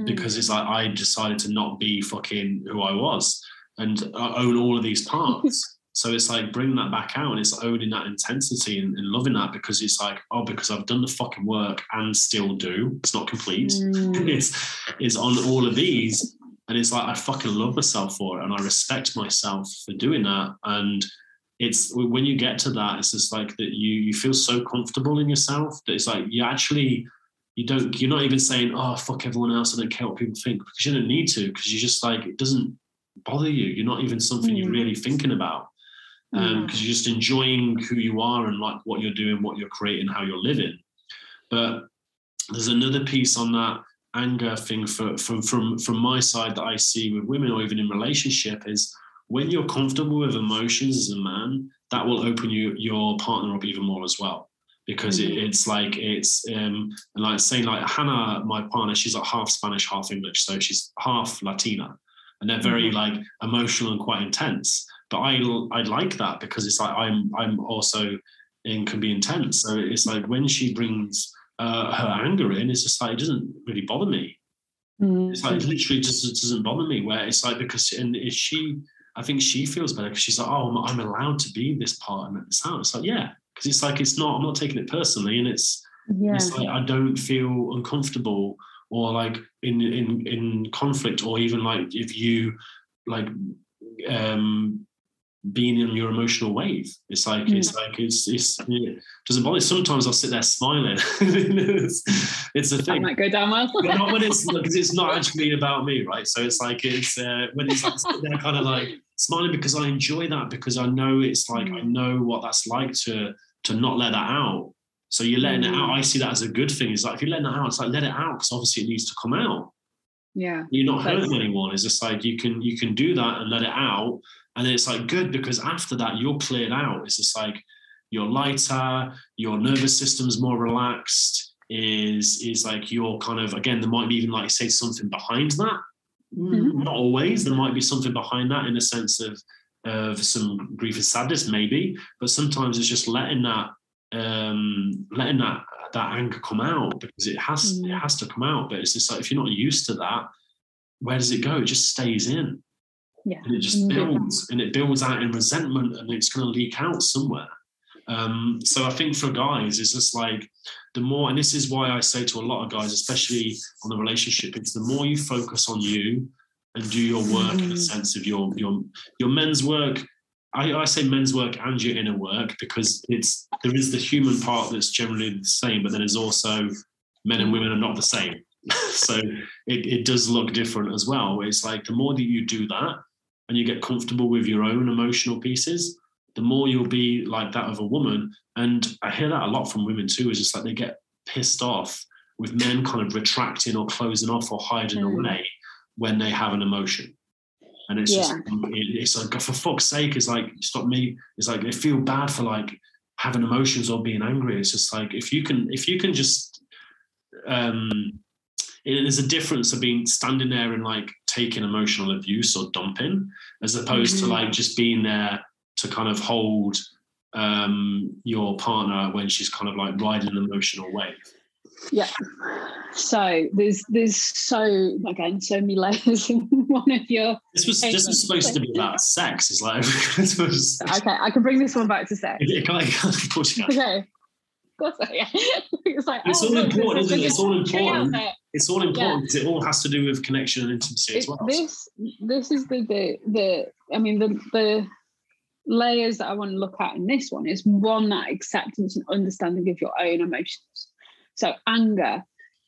mm. because it's like I decided to not be fucking who I was and own all of these parts. So it's like bringing that back out and it's owning that intensity and, and, loving that because it's like, oh, because I've done the fucking work and still do. It's not complete. Mm. it's it's on all of these. And it's like I fucking love myself for it and I respect myself for doing that. And it's when you get to that, it's just like that you you feel so comfortable in yourself that it's like you actually you don't you're not even saying, oh fuck everyone else, I don't care what people think, because you don't need to, because you just like it doesn't bother you. You're not even something mm. you're really thinking about because um, mm. you're just enjoying who you are and like what you're doing, what you're creating, how you're living. But there's another piece on that anger thing for, from from from my side that I see with women or even in relationship is when you're comfortable with emotions as a man, that will open you your partner up even more as well. Because mm-hmm. it, it's like it's um like saying like Hannah, my partner, she's like half Spanish, half English, so she's half Latina, and they're very mm-hmm. like emotional and quite intense but I I like that because it's like I'm I'm also in can be intense. So it's like when she brings uh, her anger in, it's just like it doesn't really bother me. Mm-hmm. It's like it literally just it doesn't bother me. Where it's like because and is she, I think she feels better because she's like, oh, I'm, I'm, allowed to be this part and this out. It's like yeah, because it's like it's not. I'm not taking it personally, and it's yeah. it's like I don't feel uncomfortable or like in in in conflict or even like if you like um being in your emotional wave. It's like mm. it's like it's it's it doesn't bother. Sometimes I'll sit there smiling. it's, it's a thing. That might go down well. but not when it's because it's not actually about me, right? So it's like it's uh, when it's like they're kind of like smiling because I enjoy that because I know it's like. I know what that's like to to not let that out. So you're letting it out. Mm. I see that as a good thing. It's like if you're letting it out, it's like let it out because obviously it needs to come out. Yeah. You're not hurting anyone. It's just like you can you can do that and let it out and then it's like good because after that, you're cleared out. It's just like you're lighter, your nervous system's more relaxed, is is like you're kind of again, there might be even like say something behind that. Mm-hmm. Not always. There might be something behind that in a sense of of some grief and sadness, maybe, but sometimes it's just letting that um letting that that anger come out because it has mm. it has to come out. But it's just like if you're not used to that, where does it go? It just stays in. Yeah. And it just builds and it builds out in resentment and it's going to leak out somewhere. Um, so I think for guys, it's just like the more, and this is why I say to a lot of guys, especially on the relationship, it's the more you focus on you and do your work mm. in a sense of your your your men's work. I, I say men's work and your inner work because it's there is the human part that's generally the same, but then there's also men and women are not the same. so it, it does look different as well. It's like the more that you do that, and you get comfortable with your own emotional pieces, the more you'll be like that of a woman. And I hear that a lot from women too, is just like they get pissed off with men kind of retracting or closing off or hiding mm. away when they have an emotion. And it's yeah. just, it's like, for fuck's sake, it's like, stop me. It's like, they feel bad for like having emotions or being angry. It's just like, if you can, if you can just, um, there's a difference of being standing there and like taking emotional abuse or dumping, as opposed mm-hmm. to like just being there to kind of hold um, your partner when she's kind of like riding an emotional wave. Yeah. So there's there's so again so many layers in one of your. This was this was supposed to be about sex. It's like okay. I can bring this one back to sex. okay Of course, yeah. it's like it's oh, all look, important, isn't it? It's all important. It's all important because yeah. it all has to do with connection and intimacy as well. This this is the the the I mean the the layers that I want to look at in this one is one that acceptance and understanding of your own emotions. So anger,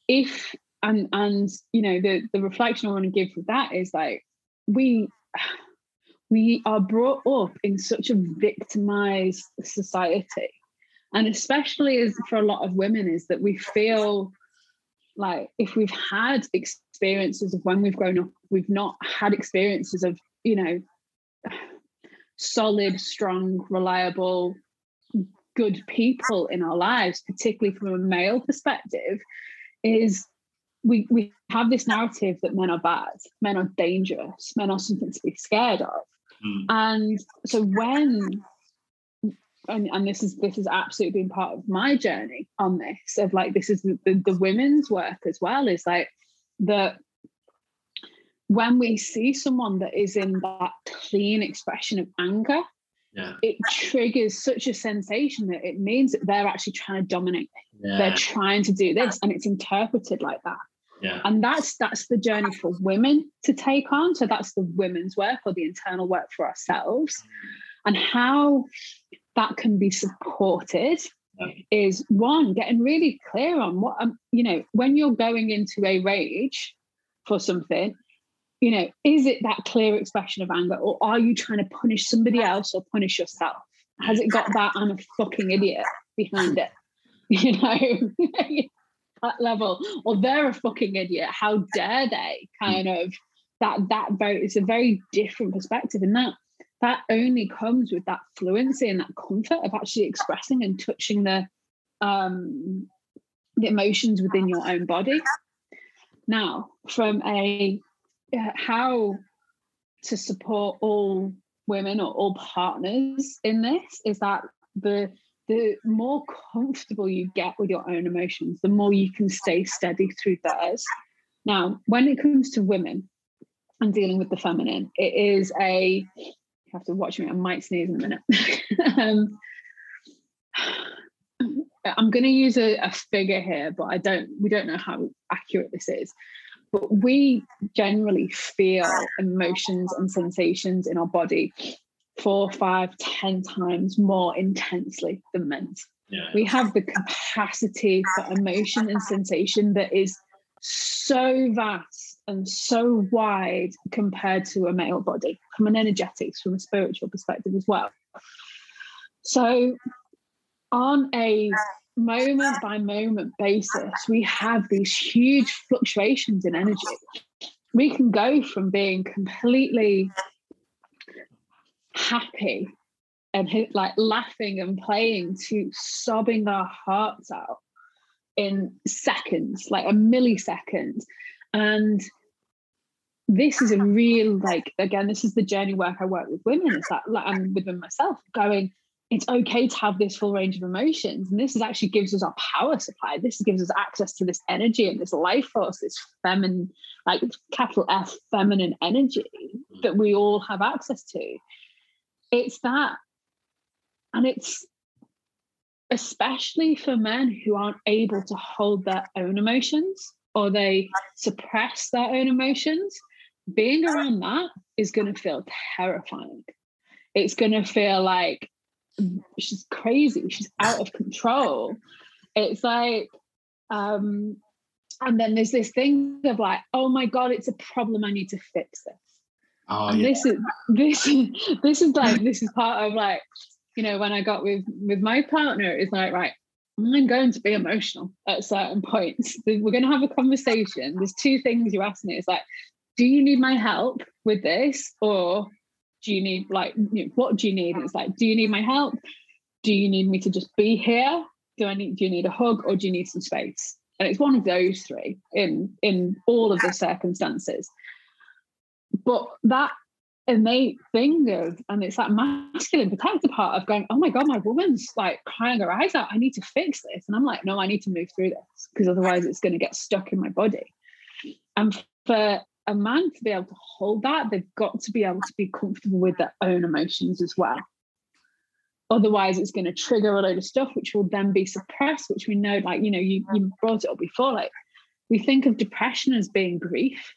if and and you know the the reflection I want to give with that is like we we are brought up in such a victimized society. And especially as for a lot of women is that we feel like if we've had experiences of when we've grown up we've not had experiences of you know solid strong reliable good people in our lives particularly from a male perspective is we we have this narrative that men are bad men are dangerous men are something to be scared of mm. and so when and, and this is this has absolutely been part of my journey on this of like this is the, the, the women's work as well is like that when we see someone that is in that clean expression of anger yeah. it triggers such a sensation that it means that they're actually trying to dominate yeah. they're trying to do this and it's interpreted like that yeah. and that's that's the journey for women to take on so that's the women's work or the internal work for ourselves and how that can be supported is one getting really clear on what um, you know when you're going into a rage for something you know is it that clear expression of anger or are you trying to punish somebody else or punish yourself? Has it got that i'm a fucking idiot behind it? You know that level. Or they're a fucking idiot. How dare they? Kind of that that very it's a very different perspective and that that only comes with that fluency and that comfort of actually expressing and touching the um, the emotions within your own body. Now, from a how to support all women or all partners in this is that the the more comfortable you get with your own emotions, the more you can stay steady through theirs. Now, when it comes to women and dealing with the feminine, it is a you have to watch me. I might sneeze in a minute. um, I'm going to use a, a, figure here, but I don't. We don't know how accurate this is. But we generally feel emotions and sensations in our body four, five, ten times more intensely than men. Yeah. We have the capacity for emotion and sensation that is so vast and so wide compared to a male body from an energetics, from a spiritual perspective as well. So, on a moment by moment basis, we have these huge fluctuations in energy. We can go from being completely happy and like laughing and playing to sobbing our hearts out in seconds, like a millisecond. And this is a real, like, again, this is the journey work I work with women. It's that, like, I'm within myself going, it's okay to have this full range of emotions. And this is actually gives us our power supply. This gives us access to this energy and this life force, this feminine, like capital F feminine energy mm. that we all have access to. It's that. And it's especially for men who aren't able to hold their own emotions or they suppress their own emotions, being around that is going to feel terrifying. It's going to feel like she's crazy, she's out of control. It's like, um, and then there's this thing of like, oh my god, it's a problem. I need to fix this. Oh, and yeah. this is this is this is like this is part of like, you know, when I got with with my partner, it's like right, I'm going to be emotional at certain points. We're going to have a conversation. There's two things you ask me. It's like, do you need my help with this? Or do you need, like, you know, what do you need? And it's like, do you need my help? Do you need me to just be here? Do I need, do you need a hug or do you need some space? And it's one of those three in in all of the circumstances. But that innate thing of, and it's that masculine protective part of going, oh my God, my woman's like crying her eyes out. I need to fix this. And I'm like, no, I need to move through this because otherwise it's going to get stuck in my body. And for a man to be able to hold that, they've got to be able to be comfortable with their own emotions as well. Otherwise, it's going to trigger a load of stuff, which will then be suppressed, which we know, like, you know, you, you brought it up before, like, we think of depression as being grief.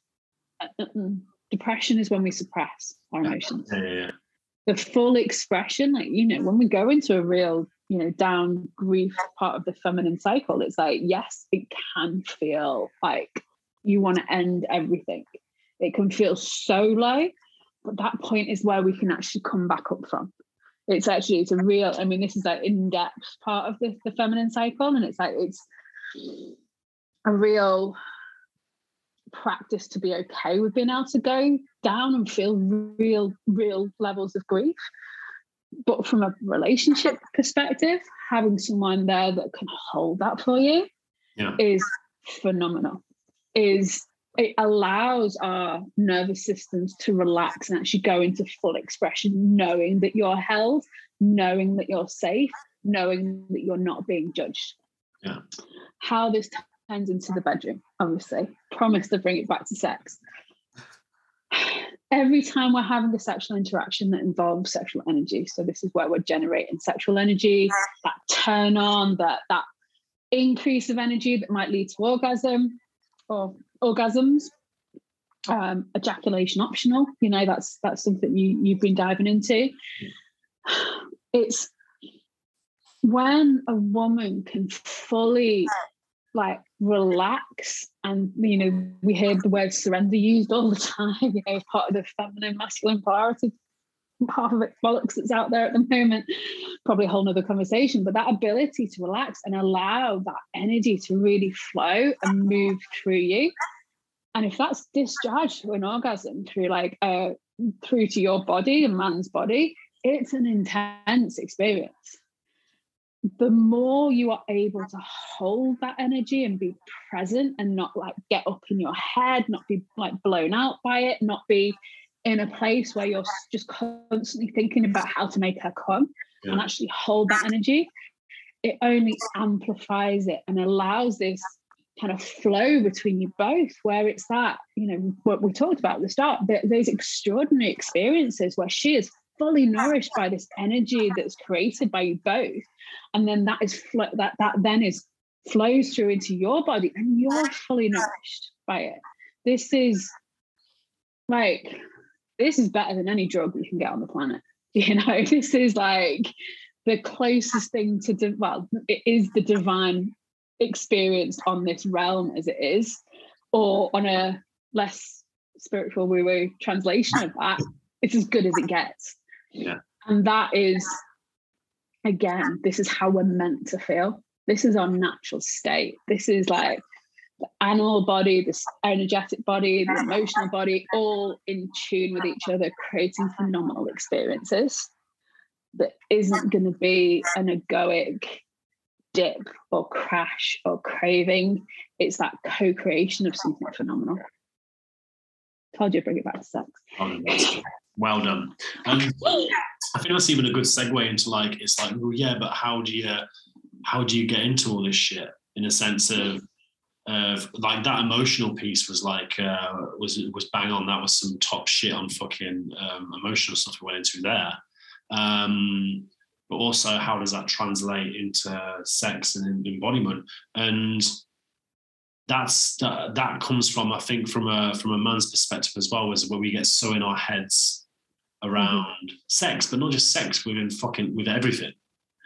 Depression is when we suppress our emotions. Yeah, yeah, The full expression, like, you know, when we go into a real, you know, down grief part of the feminine cycle, it's like, yes, it can feel like you want to end everything. It can feel so low, but that point is where we can actually come back up from it's actually it's a real i mean this is like in-depth part of the, the feminine cycle and it's like it's a real practice to be okay with being able to go down and feel real real levels of grief but from a relationship perspective having someone there that can hold that for you Yeah. is phenomenal is it allows our nervous systems to relax and actually go into full expression knowing that you're held knowing that you're safe knowing that you're not being judged. Yeah. how this turns into the bedroom obviously. Promise to bring it back to sex. Every time we're having a sexual interaction that involves sexual energy so this is where we're generating sexual energy that turn on that that increase of energy that might lead to orgasm or orgasms um, ejaculation optional you know that's that's something you you've been diving into. It's when a woman can fully like relax and you know we hear the word surrender used all the time you know part of the feminine masculine polarity half of it bollocks that's out there at the moment. Probably a whole nother conversation but that ability to relax and allow that energy to really flow and move through you. And if that's discharged to an orgasm through like uh through to your body a man's body it's an intense experience. The more you are able to hold that energy and be present and not like get up in your head, not be like blown out by it, not be in a place where you're just constantly thinking about how to make her come Yeah. and actually hold that energy, it only amplifies it and allows this kind of flow between you both, where it's that, you know, what we talked about at the start, th- those extraordinary experiences where she is fully nourished by this energy that's created by you both. And then that is flo- that that then is flows through into your body and you're fully nourished by it. This is like this is better than any drug you can get on the planet you know this is like the closest thing to di- well it is the divine experience on this realm as it is or on a less spiritual woo woo translation of that it's as good as it gets Yeah. and that is again, this is how we're meant to feel. This is our natural state. This is like the animal body, this energetic body, the emotional body, all in tune with each other, creating phenomenal experiences that isn't going to be an egoic dip or crash or craving. It's that co creation of something phenomenal. Told you, bring it back to sex. Um, well done. Um, I think that's even a good segue into like it's like well yeah, but how do you how do you get into all this shit in a sense of of like that emotional piece was like uh, was was bang on. That was some top shit on fucking um, emotional stuff we went into there. Um, but also, how does that translate into sex and embodiment? And that's that, that comes from I think from a from a man's perspective as well, is where we get so in our heads around sex, but not just sex, within fucking with everything.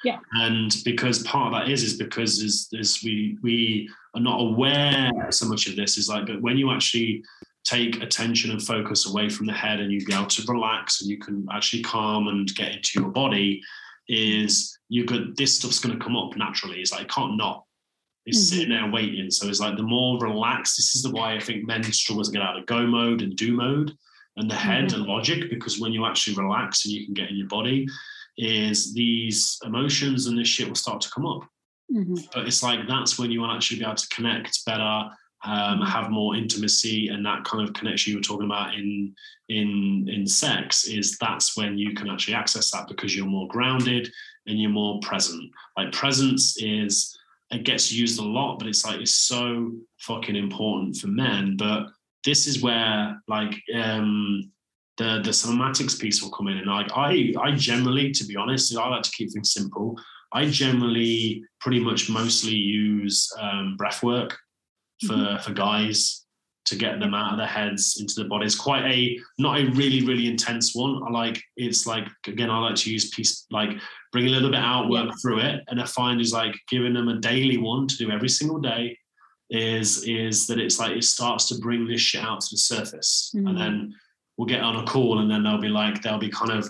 Yeah. And because part of that is is because is is we we are not aware so much of this is like, but when you actually take attention and focus away from the head and you be able to relax and you can actually calm and get into your body, is you could this stuff's gonna come up naturally. It's like it can't not. It's Mhm. sitting there waiting. So it's like the more relaxed, this is the why I think men struggle to get out of go mode and do mode and the head and logic, because when you actually relax and you can get in your body, is these emotions and this shit will start to come up. Mhm. But it's like that's when you will actually be able to connect better, um, have more intimacy, and that kind of connection you were talking about in in in sex is that's when you can actually access that because you're more grounded and you're more present. Like presence is it gets used a lot, but it's like it's so fucking important for men. But this is where like um the the somatics piece will come in. And like I I generally, to be honest, I like to keep things simple. I generally pretty much mostly use um, breath work for for guys to get them out of their heads into the body. It's quite a not a really really intense one. I like it's like again I like to use piece like bring a little bit out, work Yeah. through it, and I find is like giving them a daily one to do every single day is is that it's like it starts to bring this shit out to the surface, Mhm. and then we'll get on a call and then they'll be like they'll be kind of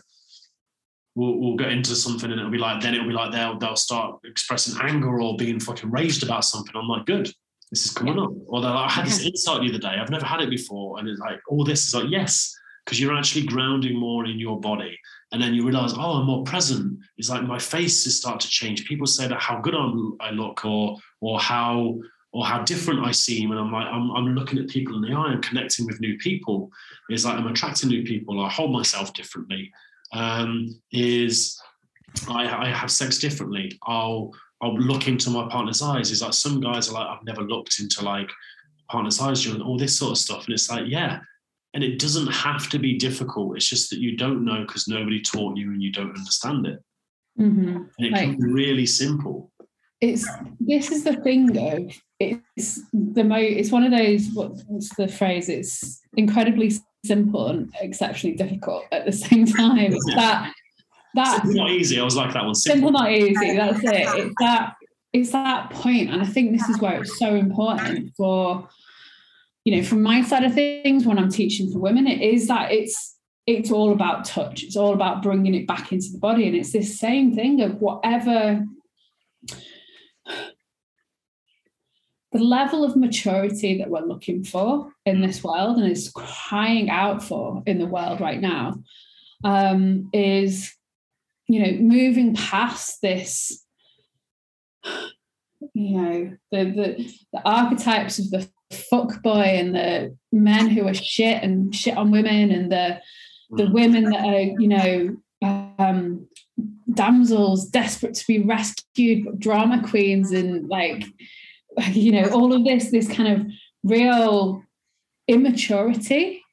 we'll, we'll get into something and it'll be like then it'll be like they'll they'll start expressing anger or being fucking raged about something. I'm like, good, this is coming yeah. up. Or they're like, I had this insight the other day. I've never had it before, and it's like all this is like yes, because you're actually grounding more in your body. And then you realize, oh, I'm more present. It's like my face is start to change. People say that how good I'm, I look, or or how or how different I seem. And I'm like, I'm, I'm looking at people in the eye and connecting with new people. Is like I'm attracting new people. I hold myself differently. Um, is I, I have sex differently. I'll I'll look into my partner's eyes. Is like some guys are like, I've never looked into like partner's eyes during all this sort of stuff. And it's like, yeah. And it doesn't have to be difficult. It's just that you don't know because nobody taught you and you don't understand it. Mm-hmm. And it can be really simple. It's this is the thing though. It's the mo it's one of those what's the phrase? It's incredibly simple and exceptionally difficult at the same time. It's that that simple, not easy. I was like that one. Simple, simple not easy. That's it. It's that it's that point, and I think this is where it's so important for you know from my side of things when I'm teaching for women. It is that it's it's all about touch. It's all about bringing it back into the body, and it's this same thing of whatever the level of maturity that we're looking for in this world and is crying out for in the world right now um, is you know moving past this you know the the, the archetypes of the fuck boy and the men who are shit and shit on women and the the mm. women that are you know um, damsels desperate to be rescued drama queens and like you know all of this this kind of real immaturity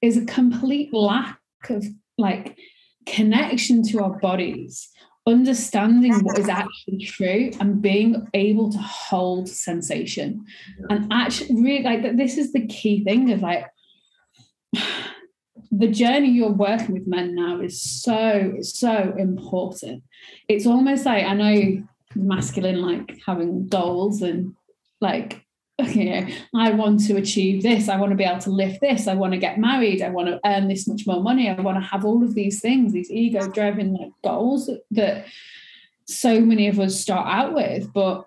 is a complete lack of like connection to our bodies, understanding what is actually true and being able to hold sensation. And actually, really, like that this is the key thing of like, the journey you're working with men now is so so important it's almost like i know masculine like having goals and like you know, I want to achieve this. I want to be able to lift this. I want to get married. I want to earn this much more money. I want to have all of these things, these ego driven like goals that so many of us start out with. But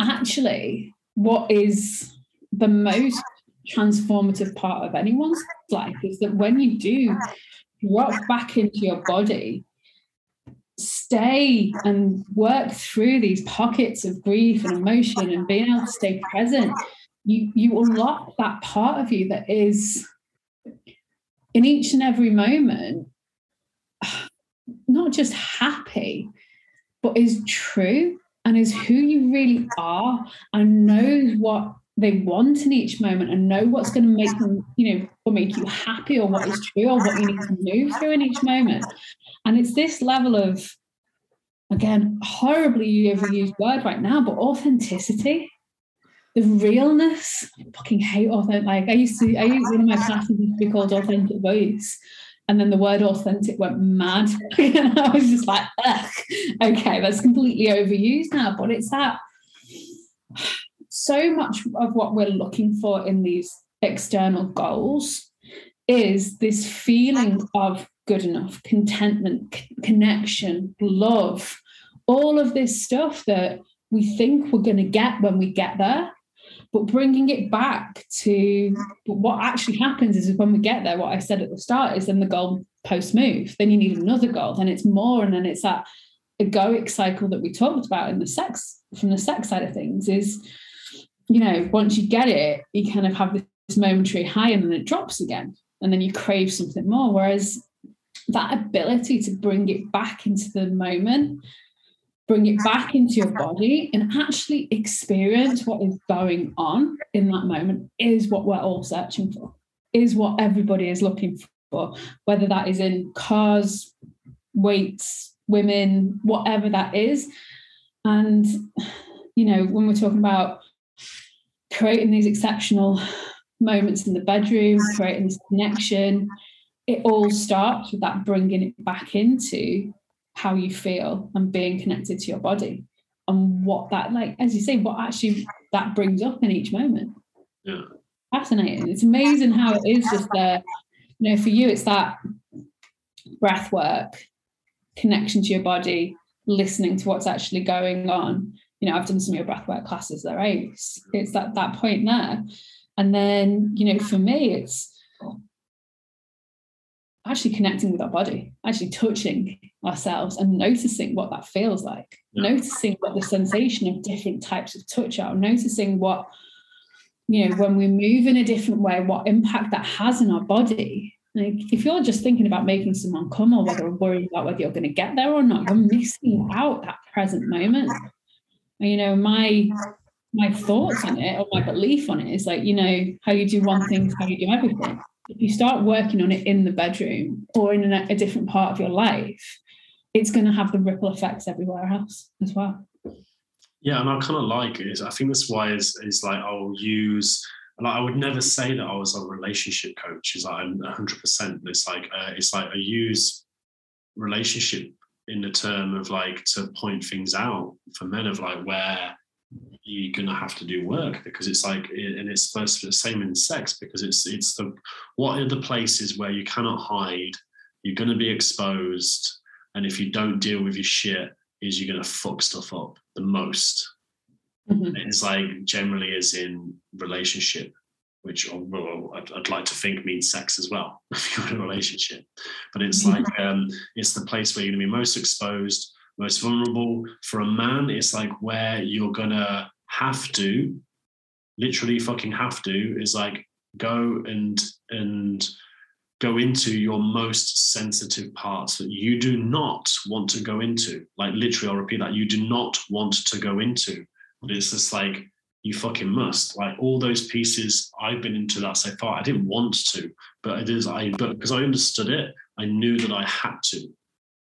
actually, what is the most transformative part of anyone's life is that when you do drop back into your body stay and work through these pockets of grief and emotion and being able to stay present, you you unlock that part of you that is in each and every moment not just happy, but is true and is who you really are and knows what they want in each moment and know what's going to make them, you know, or make you happy or what is true or what you need to move through in each moment. And it's this level of, again, horribly overused word right now, but authenticity, the realness. I fucking hate authentic. Like I used to, I used one of my classes to be called authentic voice. And then the word authentic went mad. and I was just like, Ugh, okay, that's completely overused now. But it's that so much of what we're looking for in these external goals is this feeling of good enough, contentment, c- connection, love, all of this stuff that we think we're going to get when we get there. But bringing it back to what actually happens is when we get there, what I said at the start is then the goal post move. Then you need another goal. Then it's more, and then it's that egoic cycle that we talked about in the sex from the sex side of things. Is you know once you get it, you kind of have this momentary high, and then it drops again, and then you crave something more. Whereas that ability to bring it back into the moment, bring it back into your body, and actually experience what is going on in that moment is what we're all searching for, is what everybody is looking for, whether that is in cars, weights, women, whatever that is. And, you know, when we're talking about creating these exceptional moments in the bedroom, creating this connection, it all starts with that bringing it back into how you feel and being connected to your body and what that like as you say what actually that brings up in each moment yeah fascinating it's amazing how it is just there you know, for you, it's that breath work, connection to your body, listening to what's actually going on. You know, I've done some of your breath work classes there, right? It's, it's that that point there. And then, you know, for me, it's actually connecting with our body, actually touching ourselves and noticing what that feels like, yeah. noticing what the sensation of different types of touch are, noticing what, you know, when we move in a different way, what impact that has in our body. Like if you're just thinking about making someone come or whether or worrying about whether you're going to get there or not, you're missing out that present moment. And, you know, my my thoughts on it or my belief on it is like, you know, how you do one thing is how you do everything if you start working on it in the bedroom or in a, different part of your life, it's going to have the ripple effects everywhere else as well. Yeah, and I kind of like it. I think that's why is is like I'll use. Like I would never say that I was a relationship coach. Is like I'm 100. percent It's like uh, it's like I use relationship in the term of like to point things out for men of like where you're gonna have to do work because it's like and it's supposed to be the same in sex because it's it's the what are the places where you cannot hide you're gonna be exposed and if you don't deal with your shit is you're gonna fuck stuff up the most mm-hmm. it's like generally is in relationship which oh, well, I'd, I'd, like to think means sex as well if you're in a relationship but it's mm-hmm. like um, it's the place where you're gonna be most exposed most vulnerable. For a man, it's like where you're gonna have to, literally fucking have to, is like go and and go into your most sensitive parts that you do not want to go into. Like literally, I'll repeat that. You do not want to go into. But it's just like you fucking must. Like all those pieces I've been into that so far, I didn't want to, but it is I but because I understood it, I knew that I had to.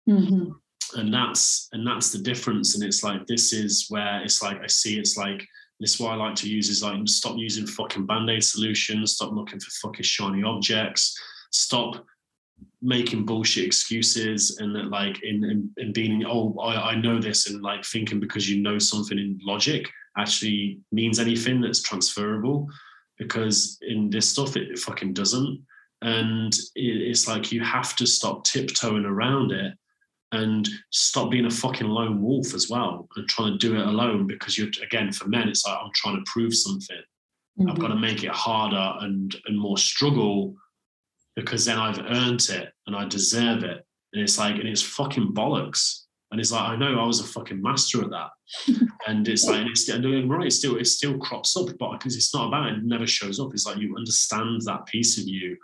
Mm-hmm and that's and that's the difference. And it's like this is where it's like i see it's like this is what i like to use is like stop using fucking band-aid solutions stop looking for fucking shiny objects stop making bullshit excuses and that like in, in, in being oh I, I know this and like thinking because you know something in logic actually means anything that's transferable because in this stuff it fucking doesn't. And it's like you have to stop tiptoeing around it and stop being a fucking lone wolf as well and trying to do it alone because you're again for men it's like i'm trying to prove something. Mm-hmm. i've got to make it harder and and more struggle because then i've earned it and i deserve it. And it's like and it's fucking bollocks. And it's like i know i was a fucking master at that. And it's like it's and right it still it still crops up but because it's not about it, it never shows up. It's like you understand that piece of you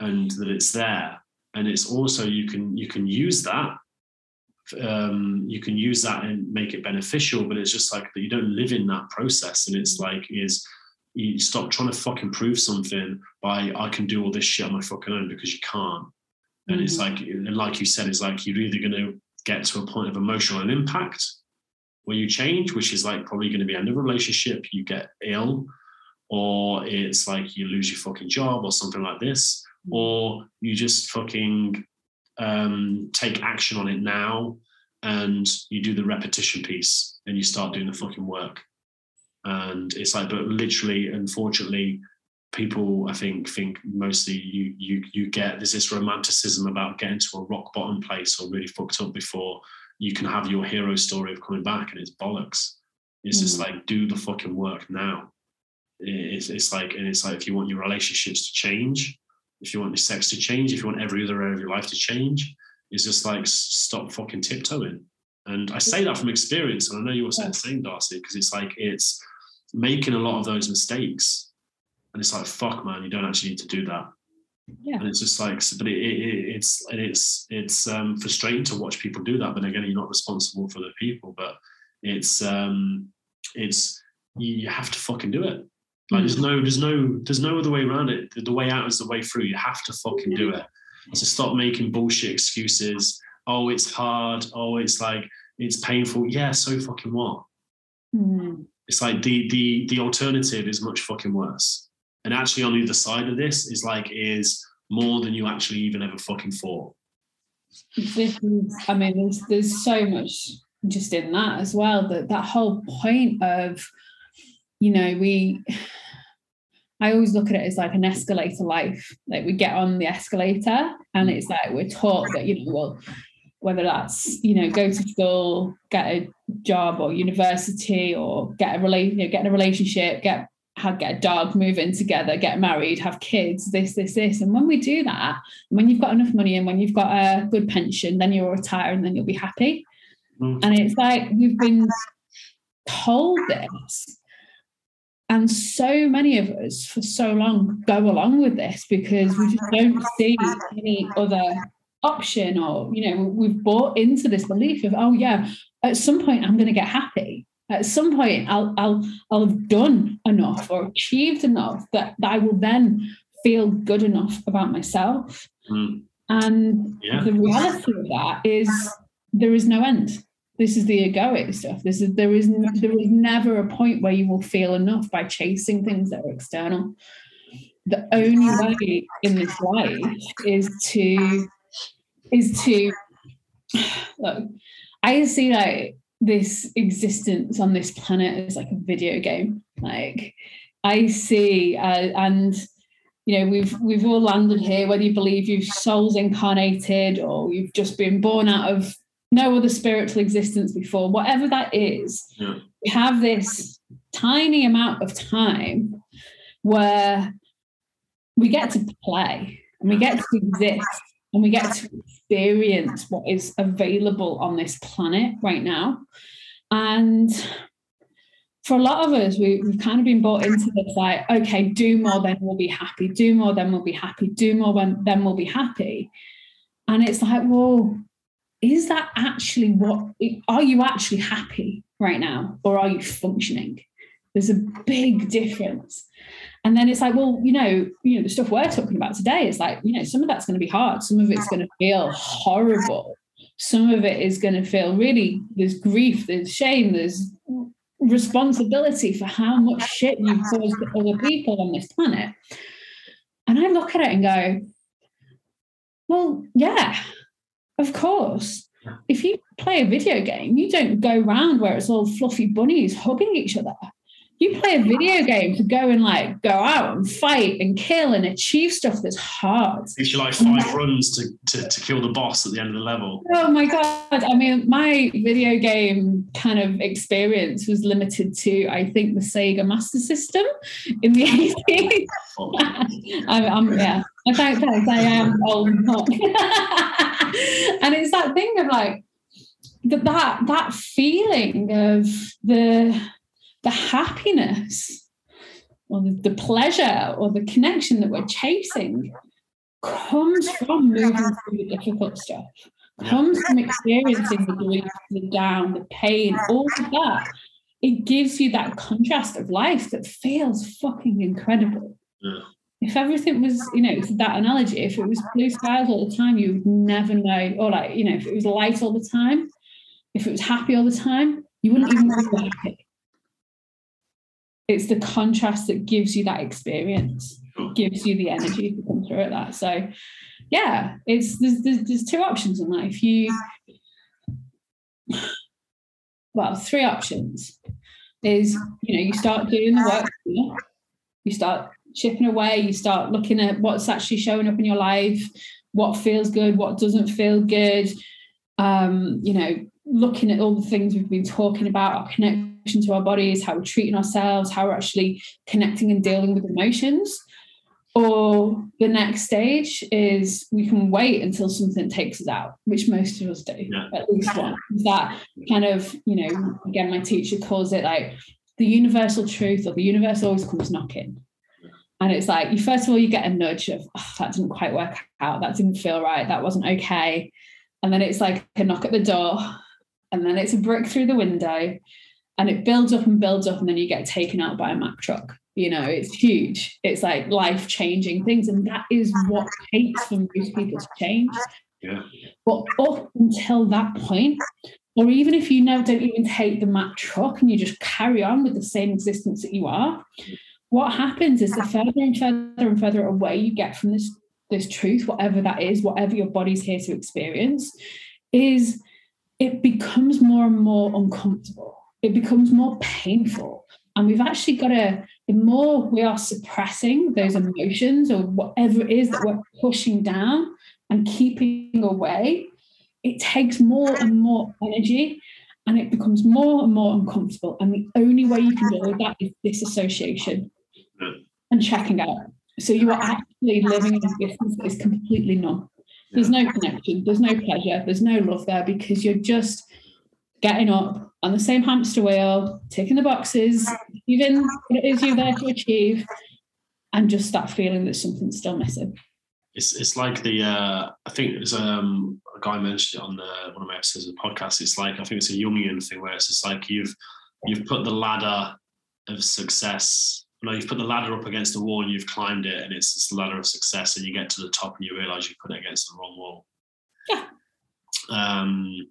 and that it's there. And it's also you can you can use that um, you can use that and make it beneficial, but it's just like that you don't live in that process. And it's like is you stop trying to fucking prove something by I can do all this shit on my fucking own because you can't. And mm-hmm. it's like and like you said, it's like you're either gonna get to a point of emotional impact where you change, which is like probably going to be end of relationship, you get ill, or it's like you lose your fucking job or something like this, mm-hmm. or you just fucking um, take action on it now and you do the repetition piece and you start doing the fucking work. And it's like, but literally, unfortunately, people I think think mostly you you you get there's this romanticism about getting to a rock bottom place or really fucked up before you can have your hero story of coming back and it's bollocks. It's mm. just like do the fucking work now. It's, it's like and it's like if you want your relationships to change, if you want your sex to change, if you want every other area of your life to change, is just like stop fucking tiptoeing. And I say that from experience, and I know you're saying the same, Darcy, because it's like it's making a lot of those mistakes, and it's like fuck, man, you don't actually need to do that. Yeah. And it's just like, but it, it, it's and it's it's um, frustrating to watch people do that. But again, you're not responsible for the people, but it's um, it's you have to fucking do it. Like there's no, there's no, there's no other way around it. The way out is the way through. You have to fucking do it. So stop making bullshit excuses. Oh, it's hard. Oh, it's like it's painful. Yeah, so fucking what? Mm. It's like the the the alternative is much fucking worse. And actually, on either side of this is like is more than you actually even ever fucking thought. This is, I mean, there's there's so much just in that as well. That that whole point of you know, we I always look at it as like an escalator life. Like we get on the escalator and it's like we're taught that, you know, well, whether that's, you know, go to school, get a job or university or get a relation, you know, get in a relationship, get have get a dog, move in together, get married, have kids, this, this, this. And when we do that, when you've got enough money and when you've got a good pension, then you'll retire and then you'll be happy. Mm. And it's like we've been told this. And so many of us for so long go along with this because we just don't see any other option or, you know, we've bought into this belief of, oh, yeah, at some point I'm going to get happy at some point I'll I'll I'll have done enough or achieved enough that, that I will then feel good enough about myself. Mm. And yeah. the reality of that is there is no end. This is the egoic stuff. This is there is there is never a point where you will feel enough by chasing things that are external. The only way in this life is to is to look. I see like this existence on this planet as like a video game. Like I see, uh, and you know, we've we've all landed here. Whether you believe you've souls incarnated or you've just been born out of no other spiritual existence before, whatever that is, yeah. we have this tiny amount of time where we get to play and we get to exist and we get to experience what is available on this planet right now. And for a lot of us, we, have kind of been brought into this like, okay, do more, then we'll be happy. Do more, then we'll be happy. Do more, then we'll be happy. And it's like, well, is that actually what, are you actually happy right now? Or are you functioning? There's a big difference. And then it's like, well, you know, you know, the stuff we're talking about today is like, you know, some of that's going to be hard. Some of it's going to feel horrible. Some of it is going to feel really, there's grief, there's shame, there's responsibility for how much shit you've caused to other people on this planet. And I look at it and go, well, yeah, of course. If you play a video game, you don't go around where it's all fluffy bunnies hugging each other you play a video game to go and like go out and fight and kill and achieve stuff that's hard. It's you like five runs to, to, to kill the boss at the end of the level. Oh my god! I mean, my video game kind of experience was limited to I think the Sega Master System in the eighties. I'm, I'm, yeah. I don't think I am old and hot. and it's that thing of like that that feeling of the the happiness or the, the pleasure or the connection that we're chasing comes from moving through the difficult stuff, comes from experiencing the grief, the down, the pain, all of that. It gives you that contrast of life that feels fucking incredible. Yeah. If everything was, you know, that analogy, if it was blue skies all the time, you would never know, or like, you know, if it was light all the time, if it was happy all the time, you wouldn't even know happy it's the contrast that gives you that experience gives you the energy to come through at that so yeah it's there's, there's, there's two options in life. You well three options is you know you start doing the work you start chipping away you start looking at what's actually showing up in your life what feels good what doesn't feel good um you know looking at all the things we've been talking about our connection to our bodies, how we're treating ourselves, how we're actually connecting and dealing with emotions. Or the next stage is we can wait until something takes us out, which most of us do, yeah. at least one. That kind of, you know, again, my teacher calls it like the universal truth or the universe always comes knocking. And it's like, you first of all, you get a nudge of, oh, that didn't quite work out. That didn't feel right. That wasn't okay. And then it's like a knock at the door. And then it's a brick through the window and it builds up and builds up and then you get taken out by a mack truck you know it's huge it's like life changing things and that is what takes for most people to change yeah but up until that point or even if you now don't even take the mack truck and you just carry on with the same existence that you are what happens is the further and further and further away you get from this this truth whatever that is whatever your body's here to experience is it becomes more and more uncomfortable it becomes more painful. And we've actually got to the more we are suppressing those emotions or whatever it is that we're pushing down and keeping away, it takes more and more energy and it becomes more and more uncomfortable. And the only way you can deal with that is disassociation and checking out. So you are actually living in a distance that is completely numb. There's no connection, there's no pleasure, there's no love there because you're just getting up on the same hamster wheel, ticking the boxes, even what it is you're there to achieve, and just that feeling that something's still missing. It's it's like the uh, I think there's um, a guy mentioned it on the, one of my episodes of the podcast. It's like I think it's a Jungian thing where it's just like you've you've put the ladder of success. You know, you've put the ladder up against the wall and you've climbed it, and it's this ladder of success, and you get to the top and you realize you put it against the wrong wall. Yeah. Um,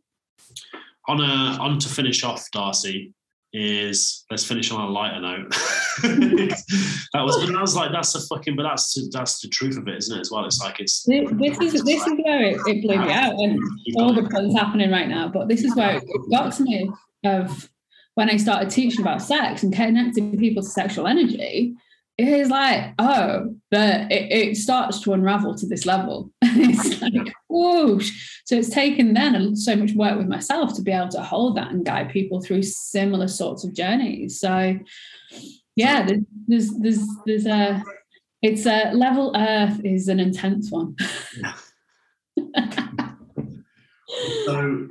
on a on to finish off, Darcy is let's finish on a lighter note. that was, but that was like that's the fucking, but that's that's the truth of it, isn't it? As well, it's like it's this, this is this is where it, it blew me out, and all the things happening right now. But this is where it got to me of when I started teaching about sex and connecting people to sexual energy it is like, oh, but it, it starts to unravel to this level. it's like, whoosh. So it's taken then so much work with myself to be able to hold that and guide people through similar sorts of journeys. So yeah, there's there's there's a it's a level earth is an intense one. so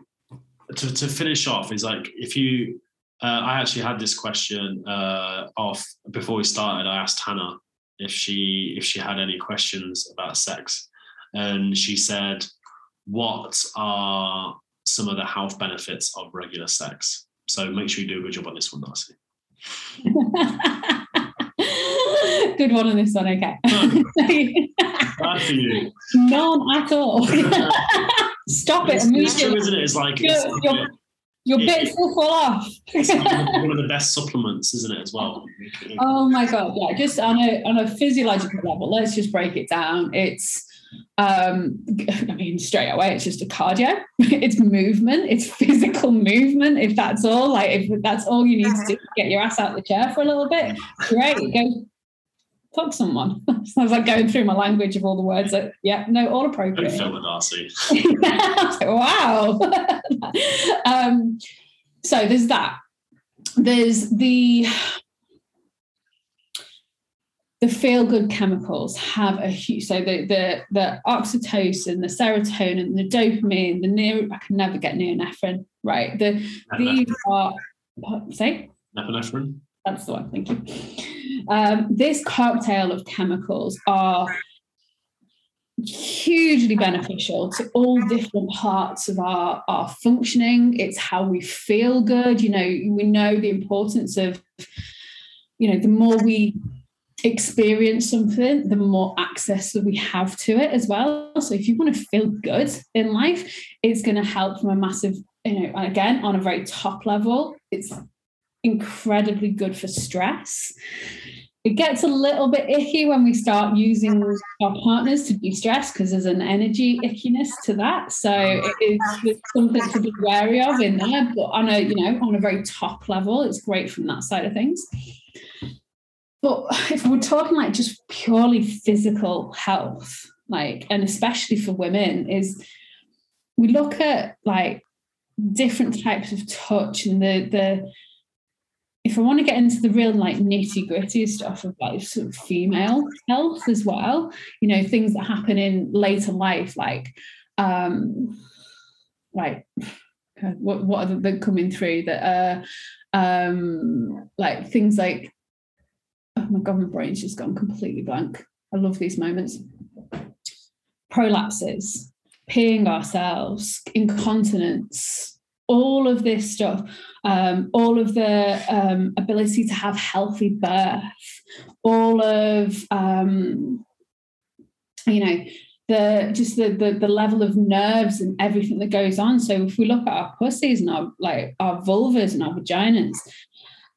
to, to finish off is like if you uh, I actually had this question uh, off before we started. I asked Hannah if she if she had any questions about sex, and she said, "What are some of the health benefits of regular sex?" So make sure you do a good job on this one, Darcy. good one on this one. Okay. Bad for you. None at all. Stop it. It's, it's true, isn't it? It's like it's, you're, your yeah. bits will fall off. it's one of the best supplements, isn't it, as well? Oh my god, yeah. Just on a on a physiological level, let's just break it down. It's um I mean straight away, it's just a cardio, it's movement, it's physical movement, if that's all. Like if that's all you need to do get your ass out of the chair for a little bit, great. Go fuck someone. I was like going through my language of all the words that, yeah, no, all appropriate. Don't film it, Darcy. like, wow. um, so there's that. There's the the feel good chemicals have a huge so the the the oxytocin the serotonin the dopamine the near i can never get norepinephrine right the these are say norepinephrine that's the one thank you um, this cocktail of chemicals are hugely beneficial to all different parts of our, our functioning. It's how we feel good. You know, we know the importance of, you know, the more we experience something, the more access that we have to it as well. So if you want to feel good in life, it's going to help from a massive, you know, again, on a very top level, it's incredibly good for stress. It gets a little bit icky when we start using our partners to de-stress because there's an energy ickiness to that. So it is something to be wary of in there. But on a, you know, on a very top level, it's great from that side of things. But if we're talking like just purely physical health, like, and especially for women, is we look at like different types of touch and the the if I want to get into the real like nitty gritty stuff of like sort of female health as well, you know, things that happen in later life, like um like what what are they coming through that uh um like things like oh my god, my brain's just gone completely blank. I love these moments. Prolapses, peeing ourselves, incontinence, all of this stuff, um, all of the um, ability to have healthy birth, all of um, you know the just the, the the level of nerves and everything that goes on. So if we look at our pussies and our like our vulvas and our vaginas,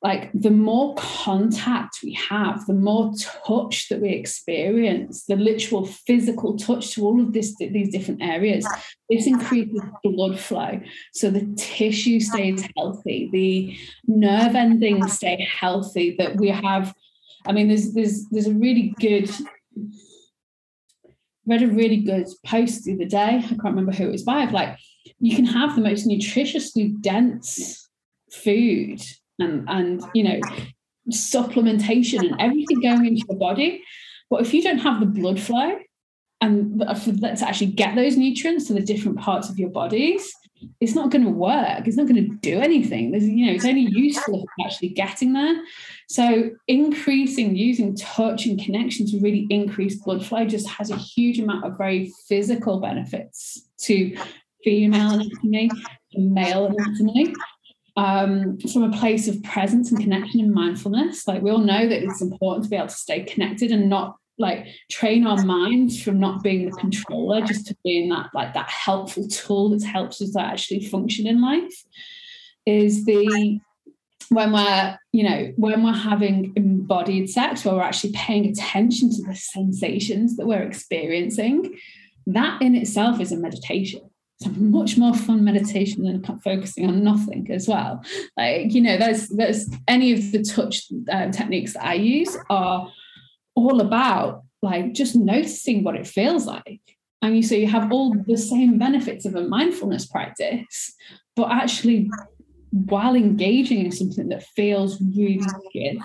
like the more contact we have, the more touch that we experience, the literal physical touch to all of this, these different areas, this increases blood flow. So the tissue stays healthy, the nerve endings stay healthy, that we have I mean, there's there's there's a really good read a really good post the other day. I can't remember who it was by. Of like, you can have the most nutritiously dense food and and you know supplementation and everything going into your body, but if you don't have the blood flow and for that to actually get those nutrients to the different parts of your bodies, it's not going to work. It's not going to do anything. There's, you know, it's only useful if you're actually getting there. So increasing using touch and connection to really increase blood flow just has a huge amount of very physical benefits to female anatomy and male anatomy. Um, from a place of presence and connection and mindfulness. Like we all know that it's important to be able to stay connected and not like train our minds from not being the controller just to being that like that helpful tool that helps us to actually function in life is the when we're you know when we're having embodied sex where we're actually paying attention to the sensations that we're experiencing that in itself is a meditation it's much more fun meditation than focusing on nothing as well like you know there's there's any of the touch um, techniques that i use are all about like just noticing what it feels like. And you so you have all the same benefits of a mindfulness practice, but actually while engaging in something that feels really good.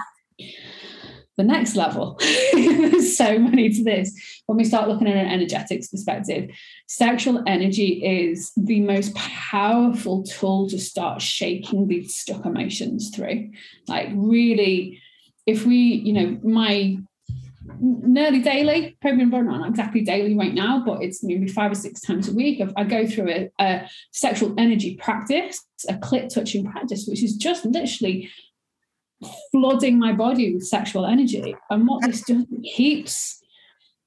The next level, there's so many to this. When we start looking at an energetics perspective, sexual energy is the most powerful tool to start shaking these stuck emotions through. Like, really, if we, you know, my nearly daily, probably not exactly daily right now, but it's maybe five or six times a week. I go through a, a sexual energy practice, a clit touching practice, which is just literally flooding my body with sexual energy. And what this does, it keeps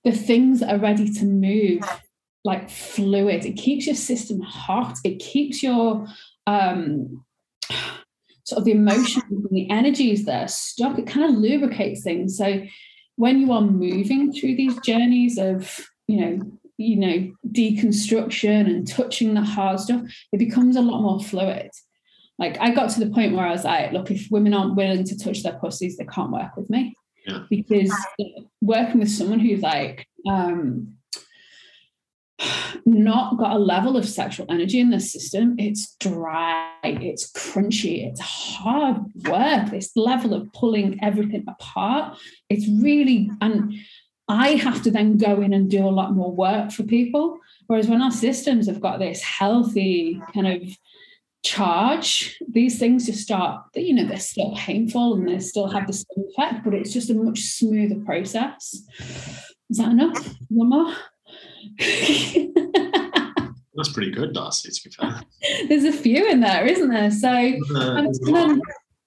the things that are ready to move like fluid. It keeps your system hot. It keeps your um, sort of the emotions and the energies there stuck. It kind of lubricates things. So when you are moving through these journeys of you know you know deconstruction and touching the hard stuff it becomes a lot more fluid like i got to the point where i was like look if women aren't willing to touch their pussies they can't work with me yeah. because working with someone who's like um not got a level of sexual energy in the system. It's dry, it's crunchy, it's hard work. This level of pulling everything apart, it's really, and I have to then go in and do a lot more work for people. Whereas when our systems have got this healthy kind of charge, these things just start, you know, they're still painful and they still have the same effect, but it's just a much smoother process. Is that enough? One more? That's pretty good, Darcy, to be fair. There's a few in there, isn't there? So uh, there's,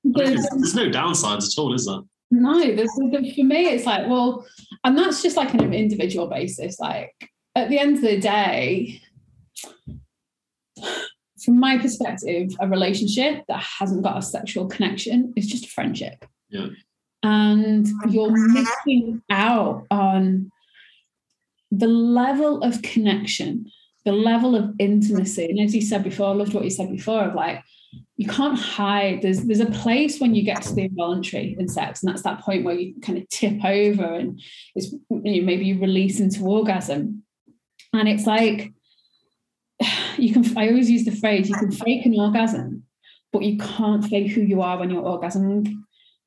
there's, there's, no downsides at all, is there? No, there's, for me, it's like, well, and that's just like an individual basis. Like at the end of the day, from my perspective, a relationship that hasn't got a sexual connection is just a friendship. Yeah. And you're uh-huh. missing out on the level of connection, the level of intimacy, and as you said before, I loved what you said before of like, you can't hide. There's there's a place when you get to the involuntary in sex, and that's that point where you kind of tip over and it's you know, maybe you release into orgasm. And it's like you can I always use the phrase, you can fake an orgasm, but you can't fake who you are when you're orgasming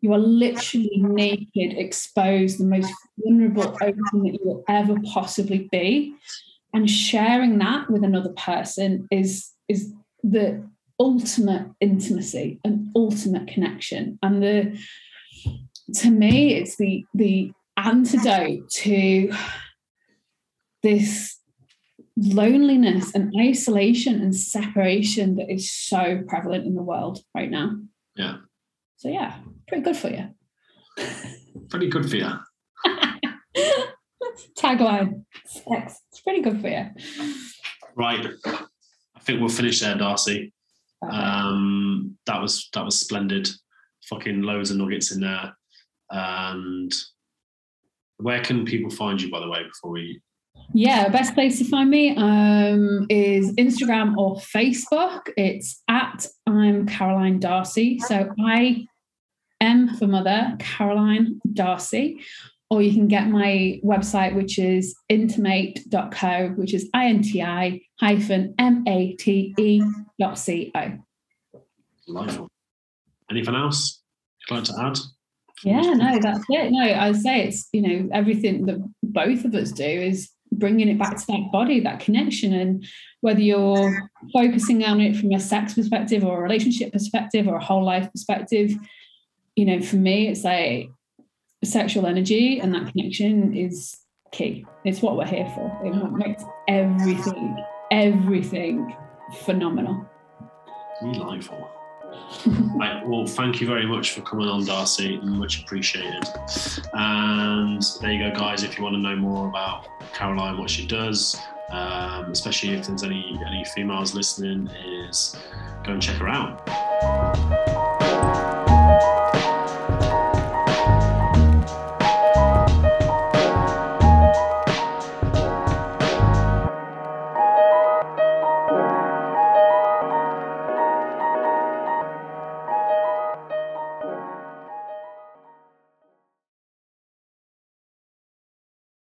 you are literally naked, exposed, the most vulnerable, open that you will ever possibly be. And sharing that with another person is, is the ultimate intimacy and ultimate connection. And the to me, it's the the antidote to this loneliness and isolation and separation that is so prevalent in the world right now. Yeah. So yeah, pretty good for you. Pretty good for you. Tagline: Sex. It's pretty good for you. Right. I think we'll finish there, Darcy. Um, that was that was splendid. Fucking loads of nuggets in there. And where can people find you, by the way, before we yeah, best place to find me um, is Instagram or Facebook. It's at I'm Caroline Darcy. So I M for mother, Caroline Darcy, or you can get my website, which is intimate.co, which is I-N-T-I hyphen M-A-T-E dot C-O. Delightful. Anything else you'd like to add? Yeah, no, that's it. No, I'd say it's, you know, everything that both of us do is bringing it back to that body, that connection. And whether you're focusing on it from a sex perspective or a relationship perspective or a whole life perspective, you know, for me, it's like sexual energy and that connection is key. It's what we're here for. It makes everything, everything phenomenal. Delightful. Right, well, thank you very much for coming on, Darcy. Much appreciated. And there you go, guys. If you want to know more about Caroline, what she does, um, especially if there's any any females listening, is go and check her out.